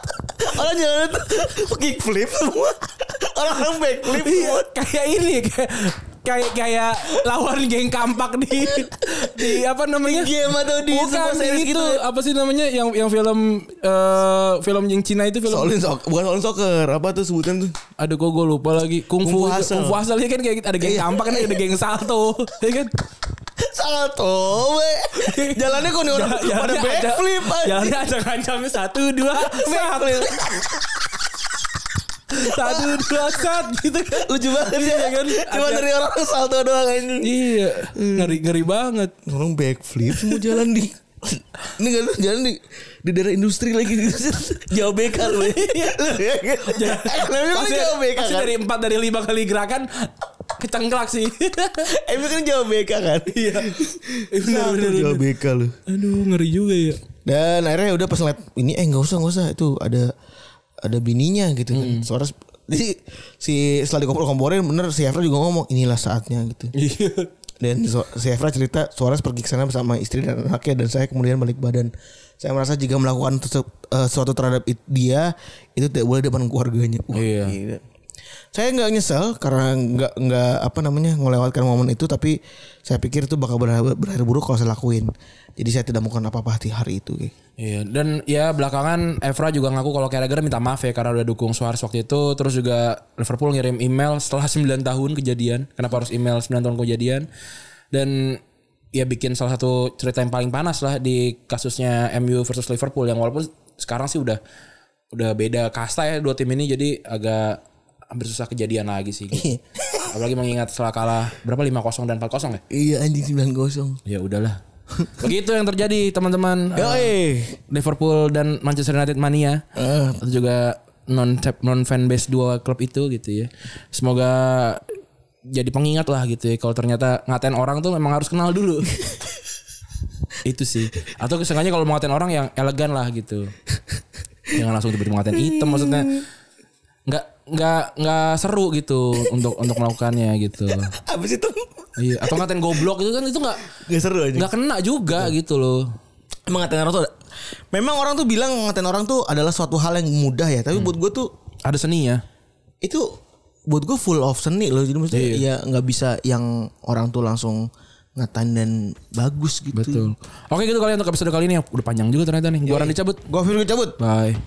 orang jalan tuh kick flip semua. Orang-orang back flip Iya, kayak ini kayak kayak kayak lawan geng kampak di di apa namanya? Game atau di Bukan series itu gitu. apa sih namanya yang yang film eh film yang Cina itu film Soalin sok, bukan soalin soccer. Apa tuh sebutan tuh? Aduh kok gue lupa lagi Kung Fu Kung Fu Hustle. Kung Fu Hustle ya kan kayak gitu. ada geng Iya. kampak kan ada geng salto ya kan (laughs) Salto. we. Jalannya kok nih orang (laughs) pada Jalannya back ada- flip. Jalannya ada kancamnya satu dua (laughs) sat satu dua sat gitu kan Lucu banget ya kan. Cuma dari orang salto doang anjing. Iya ngeri ngeri banget Orang backflip semua jalan di ini kan jalan di di daerah industri lagi jauh BK lu ya. Kan pasti, jauh BK pasti kan. dari empat dari lima kali gerakan kecengklak sih Emang kan jauh BK kan. iya benar Satu benar jauh BK lu. aduh ngeri juga ya Dan akhirnya udah pas ngeliat ini eh nggak usah nggak usah itu ada ada bininya gitu kan. Suara jadi si setelah dikompor-komporin bener si Evra juga ngomong inilah saatnya gitu. iya Dan so, si Evra cerita Suarez pergi ke sana bersama istri dan anaknya dan saya kemudian balik badan. Saya merasa jika melakukan sesu- eh, sesuatu terhadap it- dia itu tidak boleh depan keluarganya. Wah, Iya. gila. Saya nggak nyesel karena nggak nggak apa namanya melewatkan momen itu tapi saya pikir itu bakal berakhir, berakhir buruk kalau saya lakuin. Jadi saya tidak melakukan apa-apa di hari itu. kayak. Iya dan ya belakangan Evra juga ngaku kalau Carragher minta maaf ya karena udah dukung Suarez waktu itu. Terus juga Liverpool ngirim email setelah (laughs) 9 tahun kejadian. Kenapa harus email 9 tahun kejadian? Dan ya bikin salah satu cerita yang paling panas lah di kasusnya MU versus Liverpool yang walaupun sekarang sih udah udah beda kasta ya dua tim ini jadi agak hampir susah kejadian lagi sih. Apalagi mengingat setelah kalah berapa? 5-0 dan 4-0 ya? Iya anjing 9-0. ya udahlah begitu yang terjadi teman-teman. Eh, Liverpool dan Manchester United mania. Atau juga non non fanbase dua klub itu gitu ya. Semoga jadi pengingat lah gitu ya. Kalau ternyata ngatain orang tuh memang harus kenal dulu. (laughs) Itu sih. Atau kesengaja kalau mau ngatain orang yang elegan lah gitu. Jangan langsung tiba-tiba ngatain item maksudnya. Nggak nggak nggak seru gitu untuk untuk melakukannya gitu. Abis itu iya atau ngatain goblok itu kan itu nggak Gak seru aja. nggak kena juga gitu loh Emang ngatain orang tuh ada- Memang orang tuh bilang ngatain orang tuh adalah suatu hal yang mudah ya Tapi buat gue tuh ada seninya Itu buat gue full of seni loh Jadi maksudnya Iya. ya nggak bisa yang orang tuh langsung ngatain dan bagus gitu Betul. Oke gitu kali untuk episode kali ini udah panjang juga ternyata nih. Gua Randy cabut. Gue Firgo cabut Bye.